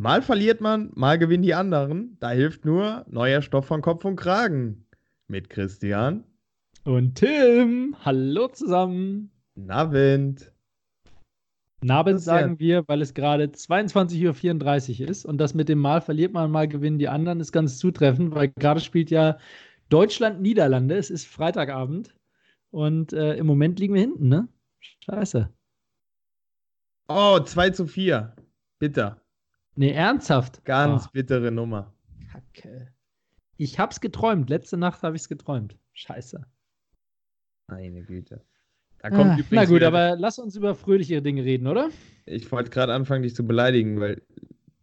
Mal verliert man, mal gewinnen die anderen. Da hilft nur neuer Stoff von Kopf und Kragen. Mit Christian. Und Tim. Hallo zusammen. Nabend. Nabend sagen wir, weil es gerade 22.34 Uhr ist. Und das mit dem Mal verliert man, mal gewinnen die anderen ist ganz zutreffend, weil gerade spielt ja Deutschland-Niederlande. Es ist Freitagabend. Und äh, im Moment liegen wir hinten, ne? Scheiße. Oh, 2 zu 4. Bitter. Nee, ernsthaft. Ganz oh. bittere Nummer. Kacke. Ich hab's geträumt. Letzte Nacht habe ich's geträumt. Scheiße. Meine Güte. Ah, na gut, aber lass uns über fröhlichere Dinge reden, oder? Ich wollte gerade anfangen, dich zu beleidigen, weil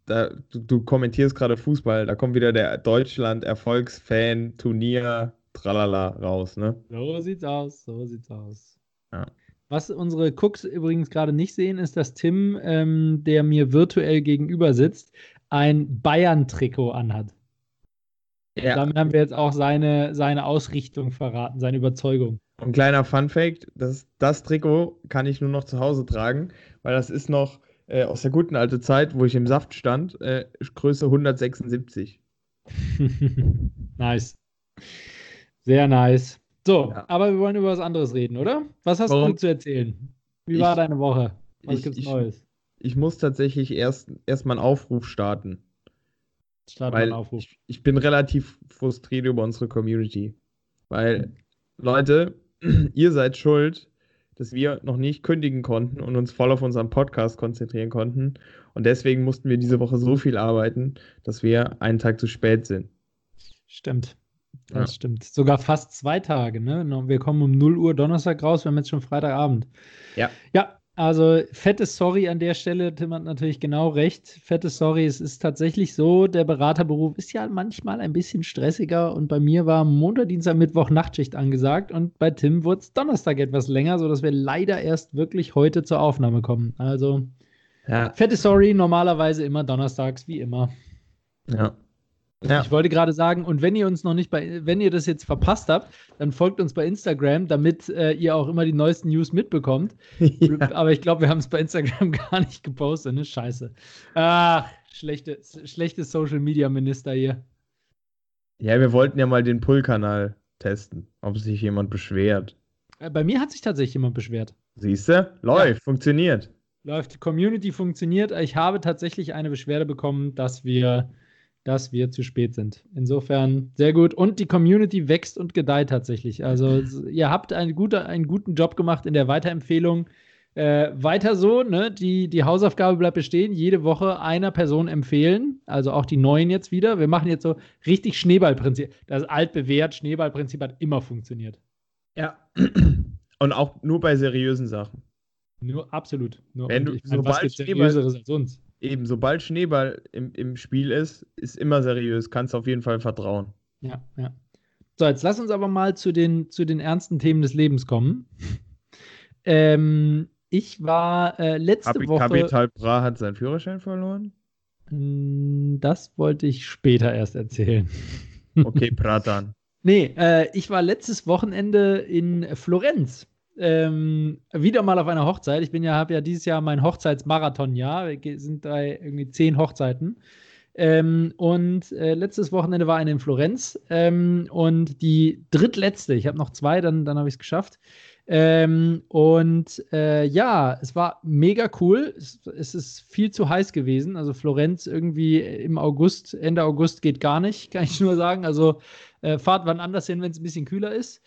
da, du, du kommentierst gerade Fußball. Da kommt wieder der Deutschland-Erfolgsfan-Turnier, tralala, raus, ne? So sieht's aus, so sieht's aus. Ja. Was unsere Cooks übrigens gerade nicht sehen, ist, dass Tim, ähm, der mir virtuell gegenüber sitzt, ein Bayern-Trikot anhat. Ja. Damit haben wir jetzt auch seine, seine Ausrichtung verraten, seine Überzeugung. Ein kleiner Fun-Fact: das, das Trikot kann ich nur noch zu Hause tragen, weil das ist noch äh, aus der guten alten Zeit, wo ich im Saft stand, äh, Größe 176. nice. Sehr nice. So, ja. aber wir wollen über was anderes reden, oder? Was hast Warum? du zu erzählen? Wie ich, war deine Woche? Was ich, gibt's ich, Neues? Ich muss tatsächlich erst, erst mal einen Aufruf starten. Start weil einen Aufruf. Ich, ich bin relativ frustriert über unsere Community. Weil, Leute, ihr seid schuld, dass wir noch nicht kündigen konnten und uns voll auf unseren Podcast konzentrieren konnten. Und deswegen mussten wir diese Woche so viel arbeiten, dass wir einen Tag zu spät sind. Stimmt. Das ja. stimmt. Sogar fast zwei Tage, ne? Wir kommen um 0 Uhr Donnerstag raus, wir haben jetzt schon Freitagabend. Ja. Ja, also fettes Sorry an der Stelle. Tim hat natürlich genau recht. Fettes Sorry. Es ist tatsächlich so, der Beraterberuf ist ja manchmal ein bisschen stressiger und bei mir war Montag, Dienstag, Mittwoch Nachtschicht angesagt und bei Tim wurde es Donnerstag etwas länger, sodass wir leider erst wirklich heute zur Aufnahme kommen. Also ja. fettes Sorry, normalerweise immer donnerstags, wie immer. Ja. Ja. Ich wollte gerade sagen, und wenn ihr uns noch nicht bei, wenn ihr das jetzt verpasst habt, dann folgt uns bei Instagram, damit äh, ihr auch immer die neuesten News mitbekommt. Ja. Aber ich glaube, wir haben es bei Instagram gar nicht gepostet, ne? Scheiße. Ah, schlechte, schlechte Social Media Minister hier. Ja, wir wollten ja mal den Pull-Kanal testen, ob sich jemand beschwert. Äh, bei mir hat sich tatsächlich jemand beschwert. Siehst du? Läuft, ja. funktioniert. Läuft, die Community funktioniert. Ich habe tatsächlich eine Beschwerde bekommen, dass wir dass wir zu spät sind. Insofern sehr gut. Und die Community wächst und gedeiht tatsächlich. Also ihr habt einen, gute, einen guten Job gemacht in der Weiterempfehlung. Äh, weiter so, ne? Die, die Hausaufgabe bleibt bestehen. Jede Woche einer Person empfehlen. Also auch die neuen jetzt wieder. Wir machen jetzt so richtig Schneeballprinzip. Das altbewährt Schneeballprinzip hat immer funktioniert. Ja. Und auch nur bei seriösen Sachen. Nur absolut. Nur, Wenn du, gibt seriöseres als uns? Eben, sobald Schneeball im, im Spiel ist, ist immer seriös, kannst auf jeden Fall vertrauen. Ja, ja. So, jetzt lass uns aber mal zu den, zu den ernsten Themen des Lebens kommen. ähm, ich war äh, letzte Hab, Woche. Kapital Bra hat seinen Führerschein verloren? Hm, das wollte ich später erst erzählen. Okay, Pratan. nee, äh, ich war letztes Wochenende in Florenz ähm, wieder mal auf einer Hochzeit. Ich bin ja, habe ja dieses Jahr mein Hochzeitsmarathon-Jahr. Wir sind da irgendwie zehn Hochzeiten. Ähm, und äh, letztes Wochenende war eine in Florenz ähm, und die drittletzte. Ich habe noch zwei, dann, dann habe ich es geschafft. Ähm, und äh, ja, es war mega cool. Es, es, ist viel zu heiß gewesen. Also Florenz irgendwie im August, Ende August geht gar nicht, kann ich nur sagen. Also äh, fahrt wann anders hin, wenn es ein bisschen kühler ist.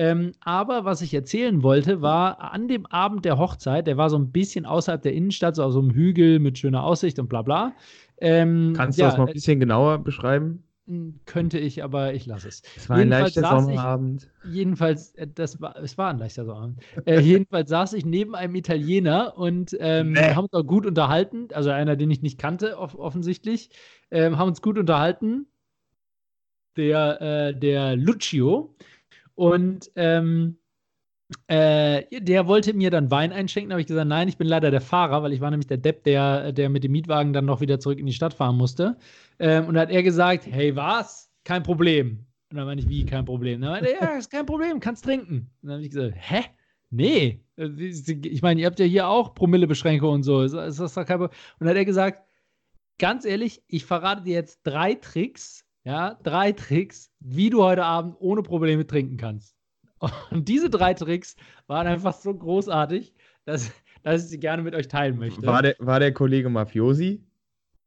Ähm, aber was ich erzählen wollte, war an dem Abend der Hochzeit, der war so ein bisschen außerhalb der Innenstadt, so auf so einem Hügel mit schöner Aussicht und bla bla. Ähm, Kannst du ja, das mal ein bisschen genauer beschreiben? Hm, könnte ich, aber ich lasse es. Es war ein jedenfalls leichter Sommerabend. Ich, jedenfalls, äh, das war, es war ein leichter Sommerabend. äh, jedenfalls saß ich neben einem Italiener und ähm, nee. haben uns auch gut unterhalten. Also einer, den ich nicht kannte, off offensichtlich. Ähm, haben uns gut unterhalten. Der, äh, der Lucio. Und ähm, äh, der wollte mir dann Wein einschenken, habe ich gesagt, nein, ich bin leider der Fahrer, weil ich war nämlich der Depp, der, der mit dem Mietwagen dann noch wieder zurück in die Stadt fahren musste. Ähm, und da hat er gesagt, hey, was? Kein Problem. Und dann meine ich, wie, kein Problem? Dann meinte er, ja, ist kein Problem, kannst trinken. Und dann habe ich gesagt, hä? Nee. Ich meine, ihr habt ja hier auch Promillebeschränkungen und so. Ist das doch kein Problem? Und dann hat er gesagt, ganz ehrlich, ich verrate dir jetzt drei Tricks, ja, drei Tricks, wie du heute Abend ohne Probleme trinken kannst. Und diese drei Tricks waren einfach so großartig, dass, dass ich sie gerne mit euch teilen möchte. War der, war der Kollege Mafiosi?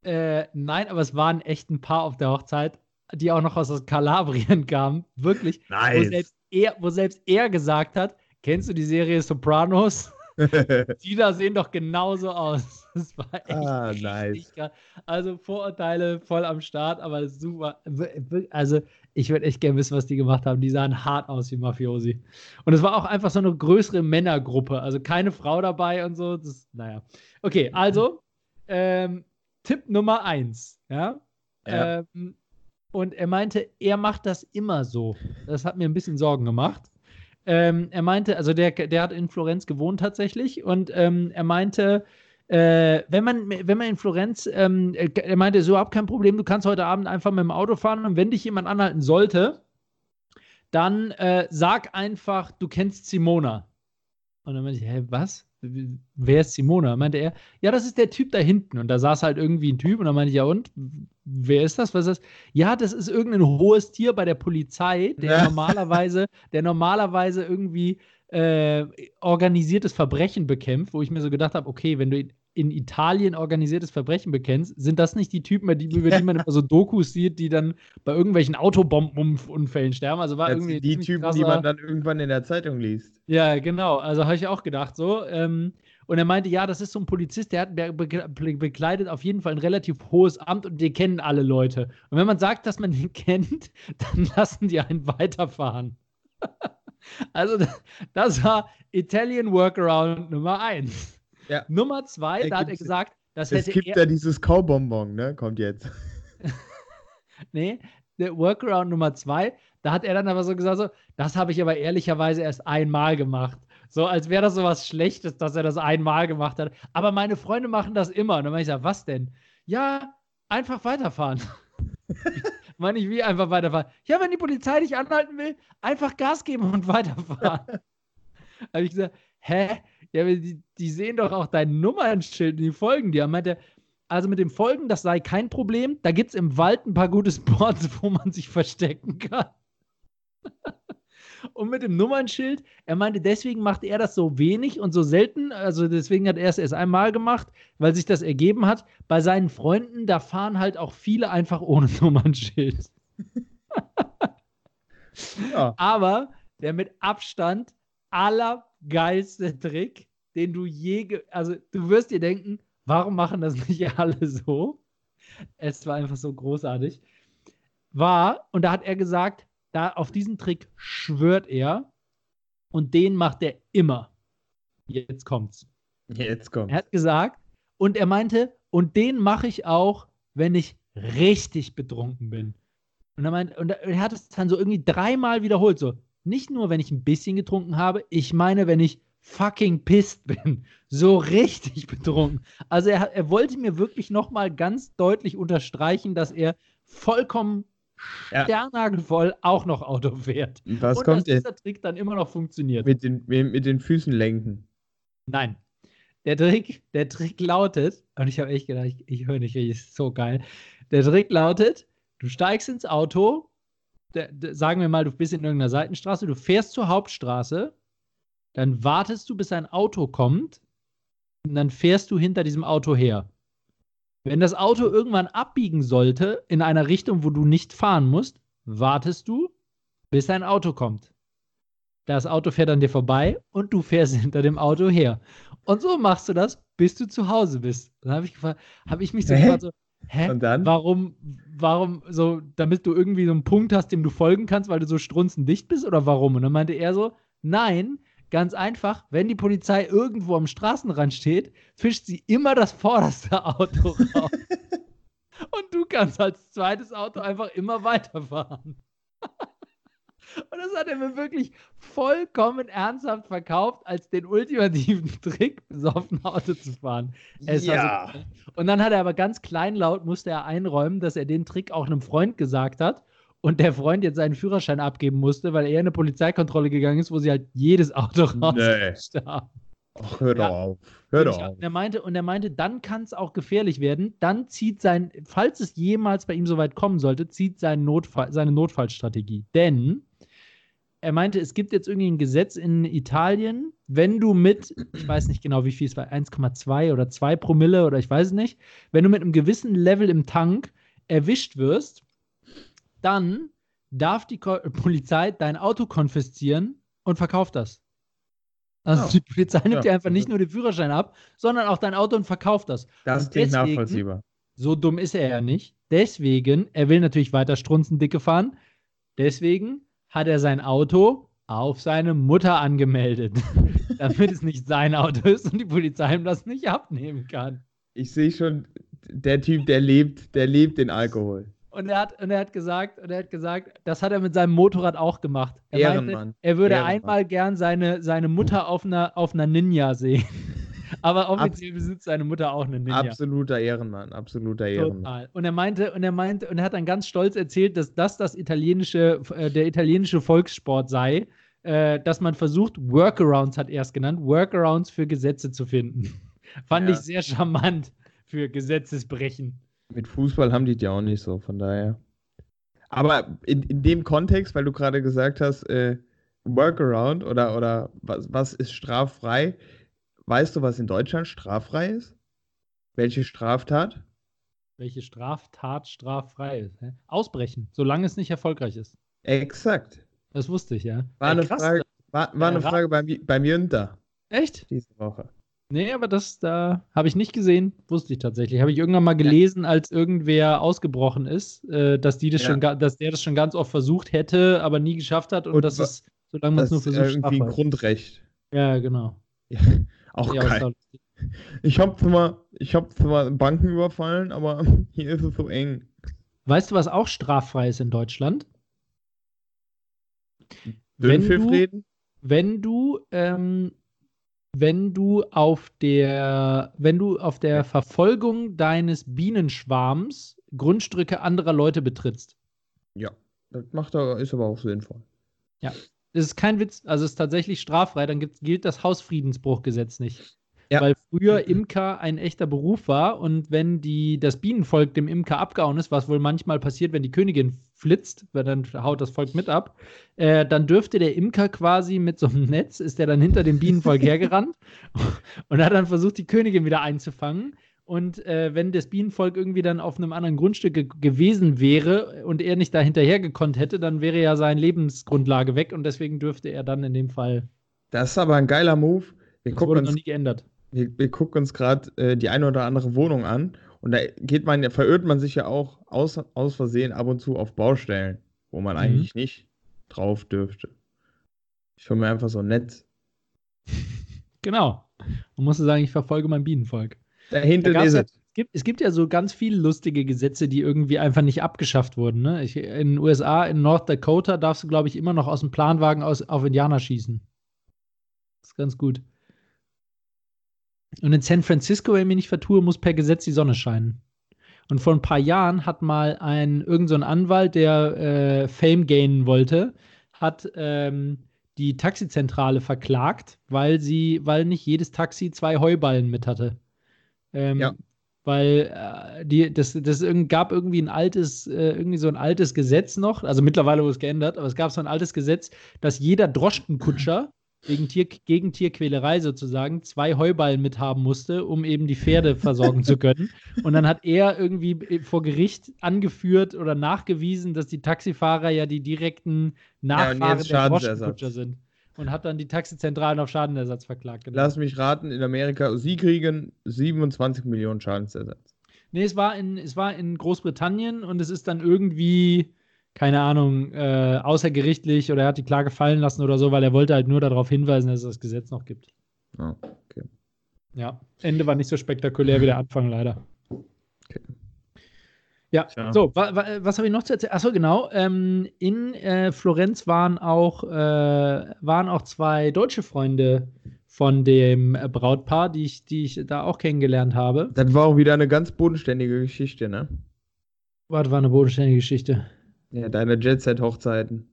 Äh, nein, aber es waren echt ein paar auf der Hochzeit, die auch noch aus Kalabrien kamen. Wirklich. Nice. Wo selbst er, wo selbst er gesagt hat, kennst du die Serie Sopranos? die da sehen doch genauso aus. Das war echt ah, nice. Also Vorurteile voll am Start, aber super. Also ich würde echt gerne wissen, was die gemacht haben. Die sahen hart aus wie Mafiosi. Und es war auch einfach so eine größere Männergruppe. Also keine Frau dabei und so. Das, naja. Okay, also ähm, Tipp Nummer eins. Ja. ja. Ähm, und er meinte, er macht das immer so. Das hat mir ein bisschen Sorgen gemacht. Ähm, er meinte, also der, der hat in Florenz gewohnt tatsächlich und ähm, er meinte, äh, wenn, man, wenn man in Florenz, ähm, er meinte, so überhaupt kein Problem, du kannst heute Abend einfach mit dem Auto fahren und wenn dich jemand anhalten sollte, dann äh, sag einfach, du kennst Simona. Und dann meinte ich, hä, was? wer ist Simona? Meinte er, ja, das ist der Typ da hinten. Und da saß halt irgendwie ein Typ und dann meinte ich, ja, und wer ist das? Was ist das? Ja, das ist irgendein hohes Tier bei der Polizei, der ja. normalerweise, der normalerweise irgendwie äh, organisiertes Verbrechen bekämpft, wo ich mir so gedacht habe, okay, wenn du in Italien organisiertes Verbrechen bekennst, sind das nicht die Typen, über die, über die man immer so Dokus sieht, die dann bei irgendwelchen Autobombenunfällen sterben? Also war das irgendwie die Typen, krasser... die man dann irgendwann in der Zeitung liest. Ja, genau. Also habe ich auch gedacht so. Ähm, und er meinte, ja, das ist so ein Polizist, der, hat, der bekleidet auf jeden Fall ein relativ hohes Amt und die kennen alle Leute. Und wenn man sagt, dass man ihn kennt, dann lassen die einen weiterfahren. also das war Italian Workaround Nummer eins. Ja. Nummer zwei, da hat er gesagt, das hätte Es gibt er ja dieses Kaubonbon, ne? Kommt jetzt. nee, der Workaround Nummer zwei, da hat er dann aber so gesagt, so, das habe ich aber ehrlicherweise erst einmal gemacht. So, als wäre das so was Schlechtes, dass er das einmal gemacht hat. Aber meine Freunde machen das immer. Und dann meine ich, ja, was denn? Ja, einfach weiterfahren. meine ich, wie einfach weiterfahren? Ja, wenn die Polizei dich anhalten will, einfach Gas geben und weiterfahren. habe ich gesagt, hä? Ja, die, die sehen doch auch dein Nummernschild, die folgen dir. Meinte, also mit dem Folgen, das sei kein Problem. Da gibt es im Wald ein paar gute Spots, wo man sich verstecken kann. und mit dem Nummernschild, er meinte, deswegen macht er das so wenig und so selten. Also deswegen hat er es erst einmal gemacht, weil sich das ergeben hat. Bei seinen Freunden, da fahren halt auch viele einfach ohne Nummernschild. ja. Aber der mit Abstand allergeilste Trick, den du je, also du wirst dir denken, warum machen das nicht alle so? Es war einfach so großartig. War, und da hat er gesagt, da auf diesen Trick schwört er und den macht er immer. Jetzt kommt's. Jetzt kommt's. Er hat gesagt, und er meinte, und den mache ich auch, wenn ich richtig betrunken bin. Und er, meint, und er hat es dann so irgendwie dreimal wiederholt, so, nicht nur, wenn ich ein bisschen getrunken habe, ich meine, wenn ich fucking pissed bin. So richtig betrunken. Also er, er wollte mir wirklich nochmal ganz deutlich unterstreichen, dass er vollkommen ja. sternnagelvoll auch noch Auto fährt. Was Und kommt dass dieser Trick dann immer noch funktioniert. Mit den, mit den Füßen lenken. Nein. Der Trick, der Trick lautet, und ich habe echt gedacht, ich, ich höre nicht, ist so geil. Der Trick lautet, du steigst ins Auto, sagen wir mal, du bist in irgendeiner Seitenstraße, du fährst zur Hauptstraße, dann wartest du, bis ein Auto kommt und dann fährst du hinter diesem Auto her. Wenn das Auto irgendwann abbiegen sollte in einer Richtung, wo du nicht fahren musst, wartest du, bis ein Auto kommt. Das Auto fährt an dir vorbei und du fährst hinter dem Auto her. Und so machst du das, bis du zu Hause bist. Dann habe ich, hab ich mich so gefragt, so, Hä? Und dann? Warum, warum so, damit du irgendwie so einen Punkt hast, dem du folgen kannst, weil du so strunzendicht bist oder warum? Und dann meinte er so, nein, ganz einfach, wenn die Polizei irgendwo am Straßenrand steht, fischt sie immer das vorderste Auto raus. Und du kannst als zweites Auto einfach immer weiterfahren. Und das hat er mir wirklich vollkommen ernsthaft verkauft, als den ultimativen Trick, besoffen Auto zu fahren. ja. So und dann hat er aber ganz kleinlaut, musste er einräumen, dass er den Trick auch einem Freund gesagt hat und der Freund jetzt seinen Führerschein abgeben musste, weil er in eine Polizeikontrolle gegangen ist, wo sie halt jedes Auto rausgestellt nee. haben. Ach, hör doch ja. auf. Hör doch auf. Und er meinte, und er meinte, dann kann es auch gefährlich werden. Dann zieht sein, falls es jemals bei ihm so weit kommen sollte, zieht sein Notfall, seine Notfallstrategie. Denn er meinte, es gibt jetzt irgendwie ein Gesetz in Italien, wenn du mit, ich weiß nicht genau, wie viel es war, 1,2 oder 2 Promille oder ich weiß es nicht, wenn du mit einem gewissen Level im Tank erwischt wirst, dann darf die Ko Polizei dein Auto konfiszieren und verkauft das. Also oh. die Polizei nimmt ja. dir einfach nicht nur den Führerschein ab, sondern auch dein Auto und verkauft das. Das klingt nachvollziehbar. So dumm ist er ja nicht. Deswegen, er will natürlich weiter strunzendicke fahren. Deswegen hat er sein Auto auf seine Mutter angemeldet, damit es nicht sein Auto ist und die Polizei ihm das nicht abnehmen kann. Ich sehe schon, der Typ, der lebt, der lebt den Alkohol. Und er hat, und er hat gesagt, und er hat gesagt, das hat er mit seinem Motorrad auch gemacht. Er Ehrenmann. Meinte, er würde Ehrenmann. einmal gern seine, seine Mutter auf einer, auf einer Ninja sehen. Aber offiziell Abs besitzt seine Mutter auch eine Ninja. Absoluter Ehrenmann, absoluter Ehrenmann. Total. Und er meinte, und er meinte, und er hat dann ganz stolz erzählt, dass das das italienische, äh, der italienische Volkssport sei, äh, dass man versucht, Workarounds hat er es genannt, Workarounds für Gesetze zu finden. Fand ja. ich sehr charmant für Gesetzesbrechen. Mit Fußball haben die ja auch nicht so, von daher. Aber in, in dem Kontext, weil du gerade gesagt hast, äh, Workaround oder, oder was, was ist straffrei, weißt du, was in Deutschland straffrei ist? Welche Straftat? Welche Straftat straffrei ist? Hä? Ausbrechen, solange es nicht erfolgreich ist. Exakt. Das wusste ich, ja. War Ey, eine Frage, war, war eine Frage beim, beim Jünter. Echt? Diese Woche. Nee, aber das da habe ich nicht gesehen, wusste ich tatsächlich. Habe ich irgendwann mal gelesen, ja. als irgendwer ausgebrochen ist, äh, dass die das ja. schon, dass der das schon ganz oft versucht hätte, aber nie geschafft hat und, und dass es, solange man es nur versucht, irgendwie ein Grundrecht. Ja, genau. Ja, auch ja, geil. Ich habe zwar, ich habe zwar Banken überfallen, aber hier ist es so eng. Weißt du, was auch straffrei ist in Deutschland? Wenn du, wenn du ähm, wenn du auf der, wenn du auf der Verfolgung deines Bienenschwarms Grundstücke anderer Leute betrittst. Ja, das macht er, ist aber auch sinnvoll. Ja, das ist kein Witz, also es ist tatsächlich straffrei, dann gibt, gilt das Hausfriedensbruchgesetz nicht. Ja. Weil früher Imker ein echter Beruf war und wenn die, das Bienenvolk dem Imker abgehauen ist, was wohl manchmal passiert, wenn die Königin flitzt, weil dann haut das Volk mit ab, äh, dann dürfte der Imker quasi mit so einem Netz, ist der dann hinter dem Bienenvolk hergerannt und hat dann versucht, die Königin wieder einzufangen. Und äh, wenn das Bienenvolk irgendwie dann auf einem anderen Grundstück ge gewesen wäre und er nicht da hinterher gekonnt hätte, dann wäre ja seine Lebensgrundlage weg und deswegen dürfte er dann in dem Fall. Das ist aber ein geiler Move. Wir das wurde uns, noch nie geändert wir, wir gucken uns gerade äh, die eine oder andere Wohnung an und da geht man, verirrt man sich ja auch aus, aus Versehen ab und zu auf Baustellen, wo man mhm. eigentlich nicht drauf dürfte. Ich höre mir einfach so nett. Genau. Man muss sagen, ich verfolge mein Bienenvolk. Dahinter da ist es. Es gibt, es gibt ja so ganz viele lustige Gesetze, die irgendwie einfach nicht abgeschafft wurden. Ne? Ich, in den USA, in North Dakota, darfst du, glaube ich, immer noch aus dem Planwagen aus, auf Indianer schießen. Das ist ganz gut. Und in San Francisco, wenn ich mich nicht vertue, muss per Gesetz die Sonne scheinen. Und vor ein paar Jahren hat mal ein irgendein so Anwalt, der äh, Fame gainen wollte, hat ähm, die Taxizentrale verklagt, weil sie, weil nicht jedes Taxi zwei Heuballen mit hatte. Ähm, ja. Weil äh, die, das, das gab irgendwie ein altes, äh, irgendwie so ein altes Gesetz noch, also mittlerweile wurde es geändert, aber es gab so ein altes Gesetz, dass jeder Droschkenkutscher wegen Tier, gegen Tierquälerei sozusagen zwei Heuballen mithaben musste, um eben die Pferde versorgen zu können. Und dann hat er irgendwie vor Gericht angeführt oder nachgewiesen, dass die Taxifahrer ja die direkten Nachfahren ja, der Droschenkutscher sind. Und hat dann die Taxizentralen auf Schadenersatz verklagt. Genau. Lass mich raten, in Amerika, sie kriegen 27 Millionen Schadensersatz. Nee, es war in, es war in Großbritannien und es ist dann irgendwie keine Ahnung, äh, außergerichtlich oder er hat die Klage fallen lassen oder so, weil er wollte halt nur darauf hinweisen, dass es das Gesetz noch gibt. Oh, okay. Ja, Ende war nicht so spektakulär wie der Anfang, leider. Ja, Tja. so, wa, wa, was habe ich noch zu erzählen? Achso, genau. Ähm, in äh, Florenz waren auch, äh, waren auch zwei deutsche Freunde von dem Brautpaar, die ich, die ich da auch kennengelernt habe. Das war auch wieder eine ganz bodenständige Geschichte, ne? Was war eine bodenständige Geschichte? Ja, deine Jet-Set-Hochzeiten.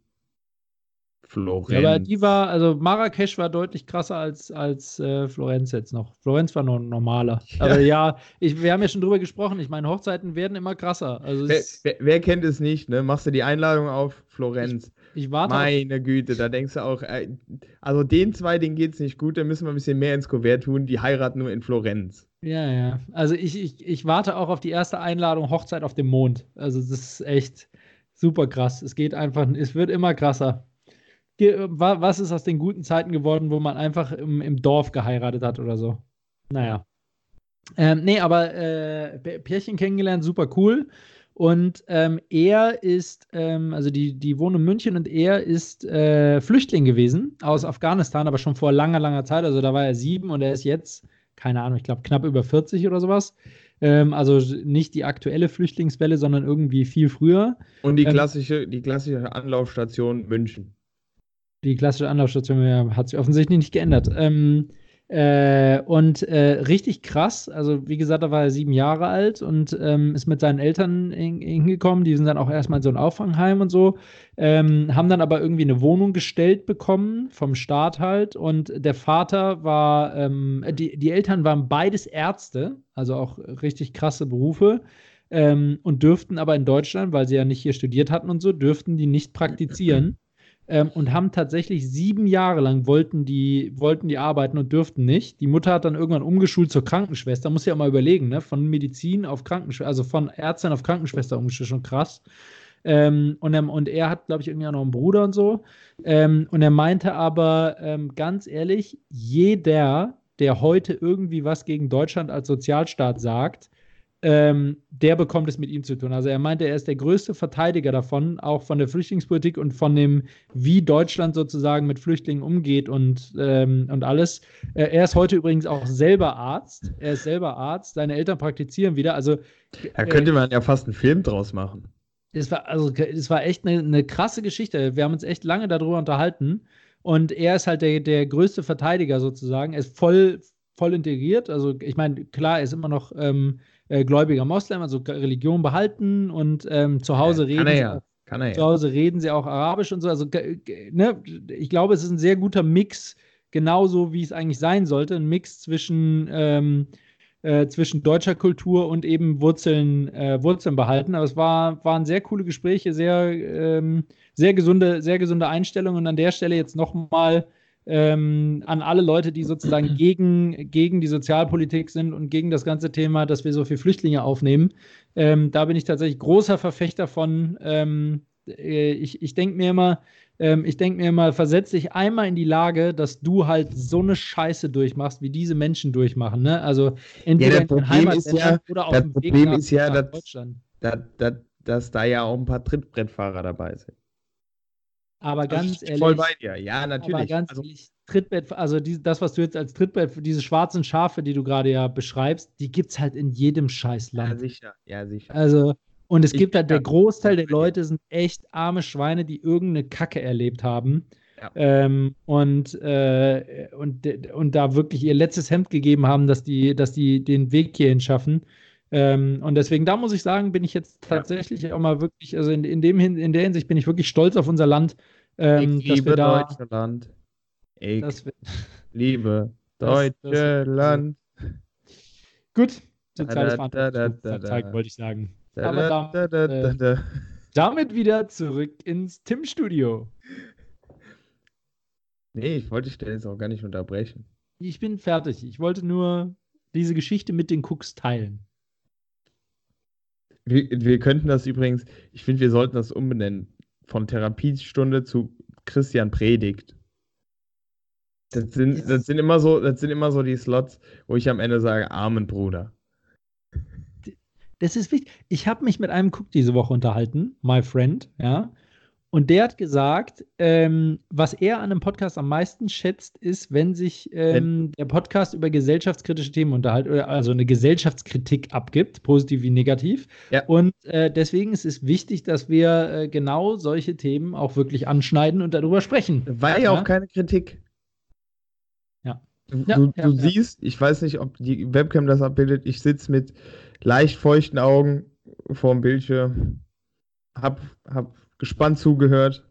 Florenz. Ja, aber die war, also Marrakesch war deutlich krasser als, als äh, Florenz jetzt noch. Florenz war noch normaler. Ja. Aber ja, ich, wir haben ja schon drüber gesprochen. Ich meine, Hochzeiten werden immer krasser. Also wer, wer, wer, kennt es nicht, ne? Machst du die Einladung auf Florenz. Ich, ich warte. Meine auf... Güte, da denkst du auch, äh, also den zwei, denen geht es nicht gut, da müssen wir ein bisschen mehr ins Kuvert tun. Die heiraten nur in Florenz. Ja, ja. Also ich, ich, ich warte auch auf die erste Einladung Hochzeit auf dem Mond. Also das ist echt super krass. Es geht einfach, es wird immer krasser. Was ist aus den guten Zeiten geworden, wo man einfach im, im Dorf geheiratet hat oder so? Naja. Ähm, nee, aber äh, Pärchen kennengelernt, super cool. Und ähm, er ist, ähm, also die, die wohnen in München und er ist äh, Flüchtling gewesen aus Afghanistan, aber schon vor langer, langer Zeit. Also da war er sieben und er ist jetzt keine Ahnung, ich glaube knapp über 40 oder sowas. Ähm, also nicht die aktuelle Flüchtlingswelle, sondern irgendwie viel früher. Und die ähm, klassische, die klassische Anlaufstation München. Die klassische Anlaufstation hat sich offensichtlich nicht geändert. Ähm, äh, und äh, richtig krass, also wie gesagt, da war er sieben Jahre alt und ähm, ist mit seinen Eltern hingekommen. Die sind dann auch erstmal in so ein Auffangheim und so, ähm, haben dann aber irgendwie eine Wohnung gestellt bekommen, vom Staat halt. Und der Vater war, ähm, die, die Eltern waren beides Ärzte, also auch richtig krasse Berufe. Ähm, und dürften aber in Deutschland, weil sie ja nicht hier studiert hatten und so, dürften die nicht praktizieren ähm, und haben tatsächlich sieben Jahre lang wollten die, wollten die arbeiten und dürften nicht. Die Mutter hat dann irgendwann umgeschult zur Krankenschwester. Muss ja mal überlegen, ne? Von Medizin auf Krankenschwester, also von Ärztin auf Krankenschwester umgeschult, schon krass. Ähm, und, er, und er hat, glaube ich, irgendwie auch noch einen Bruder und so. Ähm, und er meinte aber ähm, ganz ehrlich, jeder, der heute irgendwie was gegen Deutschland als Sozialstaat sagt, ähm, der bekommt es mit ihm zu tun. Also er meinte, er ist der größte Verteidiger davon, auch von der Flüchtlingspolitik und von dem, wie Deutschland sozusagen mit Flüchtlingen umgeht und, ähm, und alles. Äh, er ist heute übrigens auch selber Arzt. Er ist selber Arzt. Seine Eltern praktizieren wieder. Also da könnte äh, man ja fast einen Film draus machen. Es war, also, es war echt eine, eine krasse Geschichte. Wir haben uns echt lange darüber unterhalten. Und er ist halt der, der größte Verteidiger sozusagen. Er ist voll, voll integriert. Also, ich meine, klar, er ist immer noch ähm, äh, gläubiger Moslem, also Religion behalten und ähm, zu Hause reden. Kann er ja. Kann er ja. Zu Hause reden sie auch Arabisch und so. Also, ne, ich glaube, es ist ein sehr guter Mix, genauso wie es eigentlich sein sollte. Ein Mix zwischen, ähm, äh, zwischen deutscher Kultur und eben Wurzeln, äh, Wurzeln behalten. Aber es war, waren sehr coole Gespräche, sehr, ähm, sehr, gesunde, sehr gesunde Einstellungen. Und an der Stelle jetzt nochmal ähm, an alle Leute, die sozusagen gegen, gegen die Sozialpolitik sind und gegen das ganze Thema, dass wir so viele Flüchtlinge aufnehmen. Ähm, da bin ich tatsächlich großer Verfechter von. Ähm, äh, ich ich denke mir immer, ähm, ich denke mir immer, versetz dich einmal in die Lage, dass du halt so eine Scheiße durchmachst, wie diese Menschen durchmachen. Ne? Also entweder ja, in dein Heimatland ja, oder auf dem Weg nach, ist ja, nach Deutschland. Dass, dass, dass da ja auch ein paar Trittbrettfahrer dabei sind. Aber also ganz ehrlich. Voll bei dir, ja, natürlich. Aber ganz also, ehrlich, Trittbett, also die, das, was du jetzt als Trittbett, diese schwarzen Schafe, die du gerade ja beschreibst, die gibt es halt in jedem Scheißland. Ja, sicher, ja, sicher. Also, und es ich, gibt halt, der Großteil der Leute sind echt arme Schweine, die irgendeine Kacke erlebt haben. Ja. Ähm, und, äh, und, und da wirklich ihr letztes Hemd gegeben haben, dass die, dass die den Weg hierhin schaffen. Ähm, und deswegen, da muss ich sagen, bin ich jetzt tatsächlich ja. auch mal wirklich, also in, in, dem, in der Hinsicht bin ich wirklich stolz auf unser Land. Ähm, ich liebe da, Deutschland. Ich wir, liebe Deutschland. Gut, soziales Verantwortung wollte ich sagen. Aber damit, äh, damit wieder zurück ins Tim-Studio. Nee, ich wollte dich jetzt auch gar nicht unterbrechen. Ich bin fertig. Ich wollte nur diese Geschichte mit den Cooks teilen. Wir, wir könnten das übrigens, ich finde, wir sollten das umbenennen. Von Therapiestunde zu Christian Predigt. Das sind, das sind immer so, das sind immer so die Slots, wo ich am Ende sage, Amen, Bruder. Das ist wichtig. Ich habe mich mit einem Cook diese Woche unterhalten, my friend, ja. Und der hat gesagt, ähm, was er an einem Podcast am meisten schätzt, ist, wenn sich ähm, der Podcast über gesellschaftskritische Themen unterhält, also eine Gesellschaftskritik abgibt, positiv wie negativ. Ja. Und äh, deswegen ist es wichtig, dass wir äh, genau solche Themen auch wirklich anschneiden und darüber sprechen. War ja auch keine Kritik. Ja. Du, ja, du, du siehst, ich weiß nicht, ob die Webcam das abbildet, ich sitze mit leicht feuchten Augen vorm Bildschirm, hab, hab gespannt zugehört.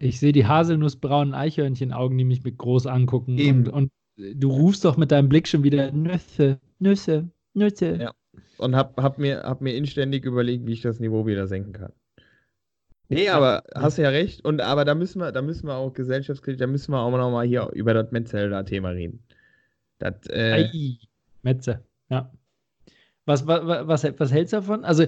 Ich sehe die haselnussbraunen Eichhörnchenaugen, die mich mit groß angucken. Und, und, du rufst doch mit deinem Blick schon wieder Nüsse, Nüsse, Nüsse. Ja. Und hab, hab, mir, hab mir inständig überlegt, wie ich das Niveau wieder senken kann. Nee, aber hast ja recht. Und aber da müssen wir, da müssen wir auch gesellschaftskritisch, da müssen wir auch noch mal hier über das Metzelder-Thema reden. Das, äh, Metze, ja. Was, was, was, was hältst du davon? Also,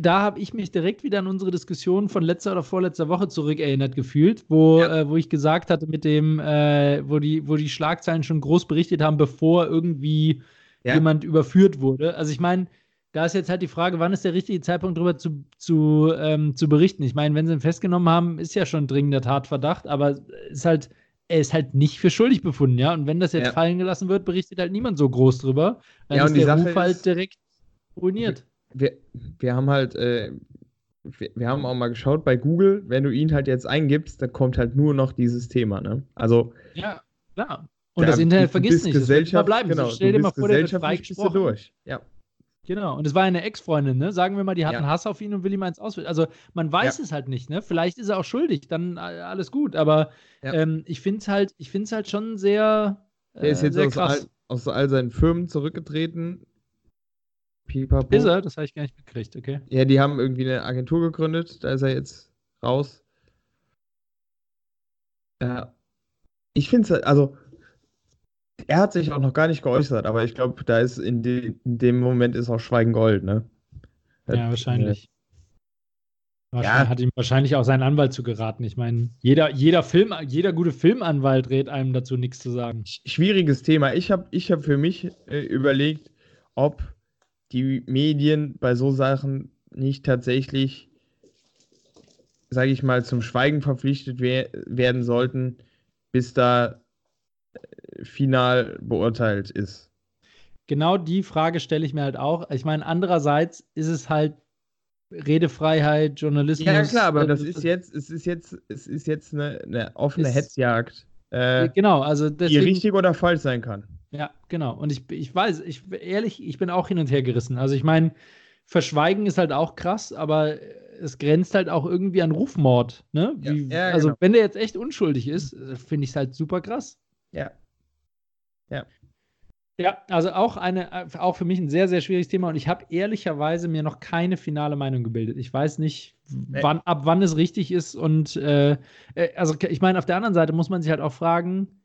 da habe ich mich direkt wieder an unsere Diskussion von letzter oder vorletzter Woche zurückerinnert gefühlt, wo, ja. äh, wo ich gesagt hatte, mit dem, äh, wo, die, wo die Schlagzeilen schon groß berichtet haben, bevor irgendwie ja. jemand überführt wurde. Also, ich meine, da ist jetzt halt die Frage, wann ist der richtige Zeitpunkt, darüber zu, zu, ähm, zu berichten? Ich meine, wenn sie ihn festgenommen haben, ist ja schon dringender Tatverdacht, aber ist halt er ist halt nicht für schuldig befunden, ja. Und wenn das jetzt ja. fallen gelassen wird, berichtet halt niemand so groß drüber. Dann ja, ist der Sache Ruf halt direkt ruiniert. Wir, wir haben halt, äh, wir, wir, haben auch mal geschaut bei Google, wenn du ihn halt jetzt eingibst, dann kommt halt nur noch dieses Thema, ne? Also. Ja, klar. Und das Internet vergisst nicht. Gesellschaft, das bleiben. Genau, so, stell dir mal vor, der wird freigesprochen. durch. Ja. Genau, und es war eine Ex-Freundin, ne? Sagen wir mal, die hat ja. einen Hass auf ihn und will ihm eins auswählen. Also man weiß ja. es halt nicht, ne? Vielleicht ist er auch schuldig, dann äh, alles gut. Aber ja. ähm, ich finde es halt, ich finde halt schon sehr. Äh, er ist jetzt aus all, aus, all, seinen Firmen zurückgetreten. Pipapo. Ist er? Das habe ich gar nicht mitgekriegt, okay. Ja, die haben irgendwie eine Agentur gegründet, da ist er jetzt raus. Ja. Ich finde es, also er hat sich auch noch gar nicht geäußert, aber ich glaube, da ist in, de in, dem Moment ist auch Schweigen Gold, ne? Ja, wahrscheinlich. Wahrscheinlich ja. hat ihm wahrscheinlich auch sein Anwalt zu geraten. Ich meine, jeder, jeder Film, jeder gute Filmanwalt rät einem dazu nichts zu sagen. Schwieriges Thema. Ich habe ich hab für mich äh, überlegt, ob die Medien bei so Sachen nicht tatsächlich, sage ich mal, zum Schweigen verpflichtet wer werden sollten, bis da final beurteilt ist. Genau die Frage stelle ich mir halt auch. Ich meine, andererseits ist es halt Redefreiheit, Journalismus. Ja, klar, aber das ist jetzt, es ist jetzt, es ist jetzt eine, eine offene ist, Hetzjagd. Äh, genau, also deswegen, die richtig oder falsch sein kann. Ja, genau. Und ich, ich weiß, ich ehrlich, ich bin auch hin und her gerissen. Also ich meine, Verschweigen ist halt auch krass, aber es grenzt halt auch irgendwie an Rufmord. Ne? Wie, ja, ja, also genau. wenn der jetzt echt unschuldig ist, finde ich es halt super krass. Ja. Ja. Ja, also auch eine, auch für mich ein sehr, sehr schwieriges Thema und ich habe ehrlicherweise mir noch keine finale Meinung gebildet. Ich weiß nicht, wann, ab wann es richtig ist und äh, äh, also ich meine, auf der anderen Seite muss man sich halt auch fragen,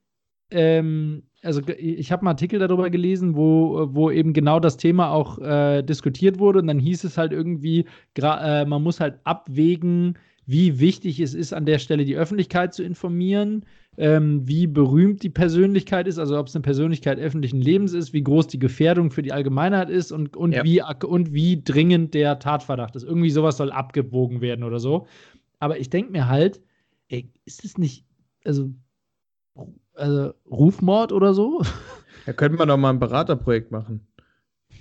ähm, also ich habe einen Artikel darüber gelesen, wo, wo eben genau das Thema auch äh, diskutiert wurde und dann hieß es halt irgendwie, äh, man muss halt abwägen, wie wichtig es ist, an der Stelle die Öffentlichkeit zu informieren ähm, wie berühmt die Persönlichkeit ist, also ob es eine Persönlichkeit öffentlichen Lebens ist, wie groß die Gefährdung für die Allgemeinheit ist und, und, ja. wie, und wie dringend der Tatverdacht ist. Irgendwie sowas soll abgewogen werden oder so. Aber ich denke mir halt, ey, ist es nicht, also, also Rufmord oder so? Da könnte man doch mal ein Beraterprojekt machen.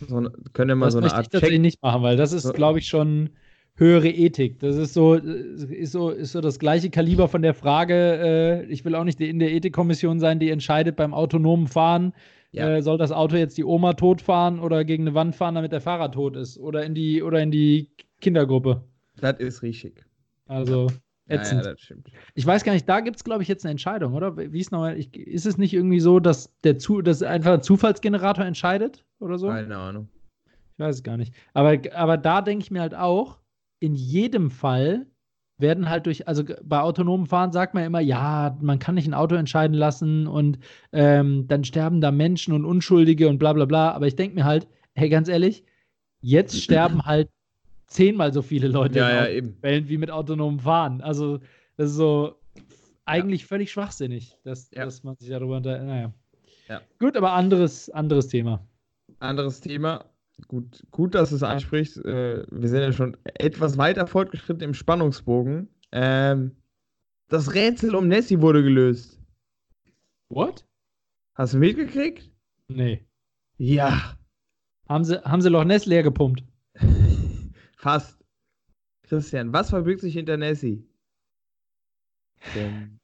So, können wir mal das so eine Art. Ich tatsächlich nicht machen, weil das ist, glaube ich, schon höhere Ethik. Das ist so, ist so, ist so das gleiche Kaliber von der Frage, äh, ich will auch nicht in der Ethikkommission sein, die entscheidet beim autonomen Fahren, ja. äh, soll das Auto jetzt die Oma tot fahren oder gegen eine Wand fahren, damit der Fahrer tot ist? Oder in die, oder in die Kindergruppe. Das ist richtig. Also. Ätzend. Ja, ja, das stimmt. Ich weiß gar nicht, da gibt es, glaube ich, jetzt eine Entscheidung, oder? Wie ist nochmal, ist es nicht irgendwie so, dass der Zu dass einfach ein Zufallsgenerator entscheidet oder so? Keine Ahnung. Ich weiß es gar nicht. Aber, aber da denke ich mir halt auch, in jedem Fall werden halt durch, also bei autonomen Fahren sagt man immer, ja, man kann nicht ein Auto entscheiden lassen und ähm, dann sterben da Menschen und Unschuldige und bla bla bla. Aber ich denke mir halt, hey, ganz ehrlich, jetzt sterben halt zehnmal so viele Leute ja, ja, Fällen wie mit autonomem Fahren. Also, das ist so eigentlich ja. völlig schwachsinnig, dass, dass man sich darüber unter. Naja. Gut, aber anderes, anderes Thema. Anderes Thema. Gut, gut, dass du es ansprichst. Äh, wir sind ja schon etwas weiter fortgeschritten im Spannungsbogen. Ähm, das Rätsel um Nessie wurde gelöst. What? Hast du mitgekriegt? Nee. Ja. Haben sie, haben sie Loch Ness leer gepumpt? Fast. Christian, was verbirgt sich hinter Nessie?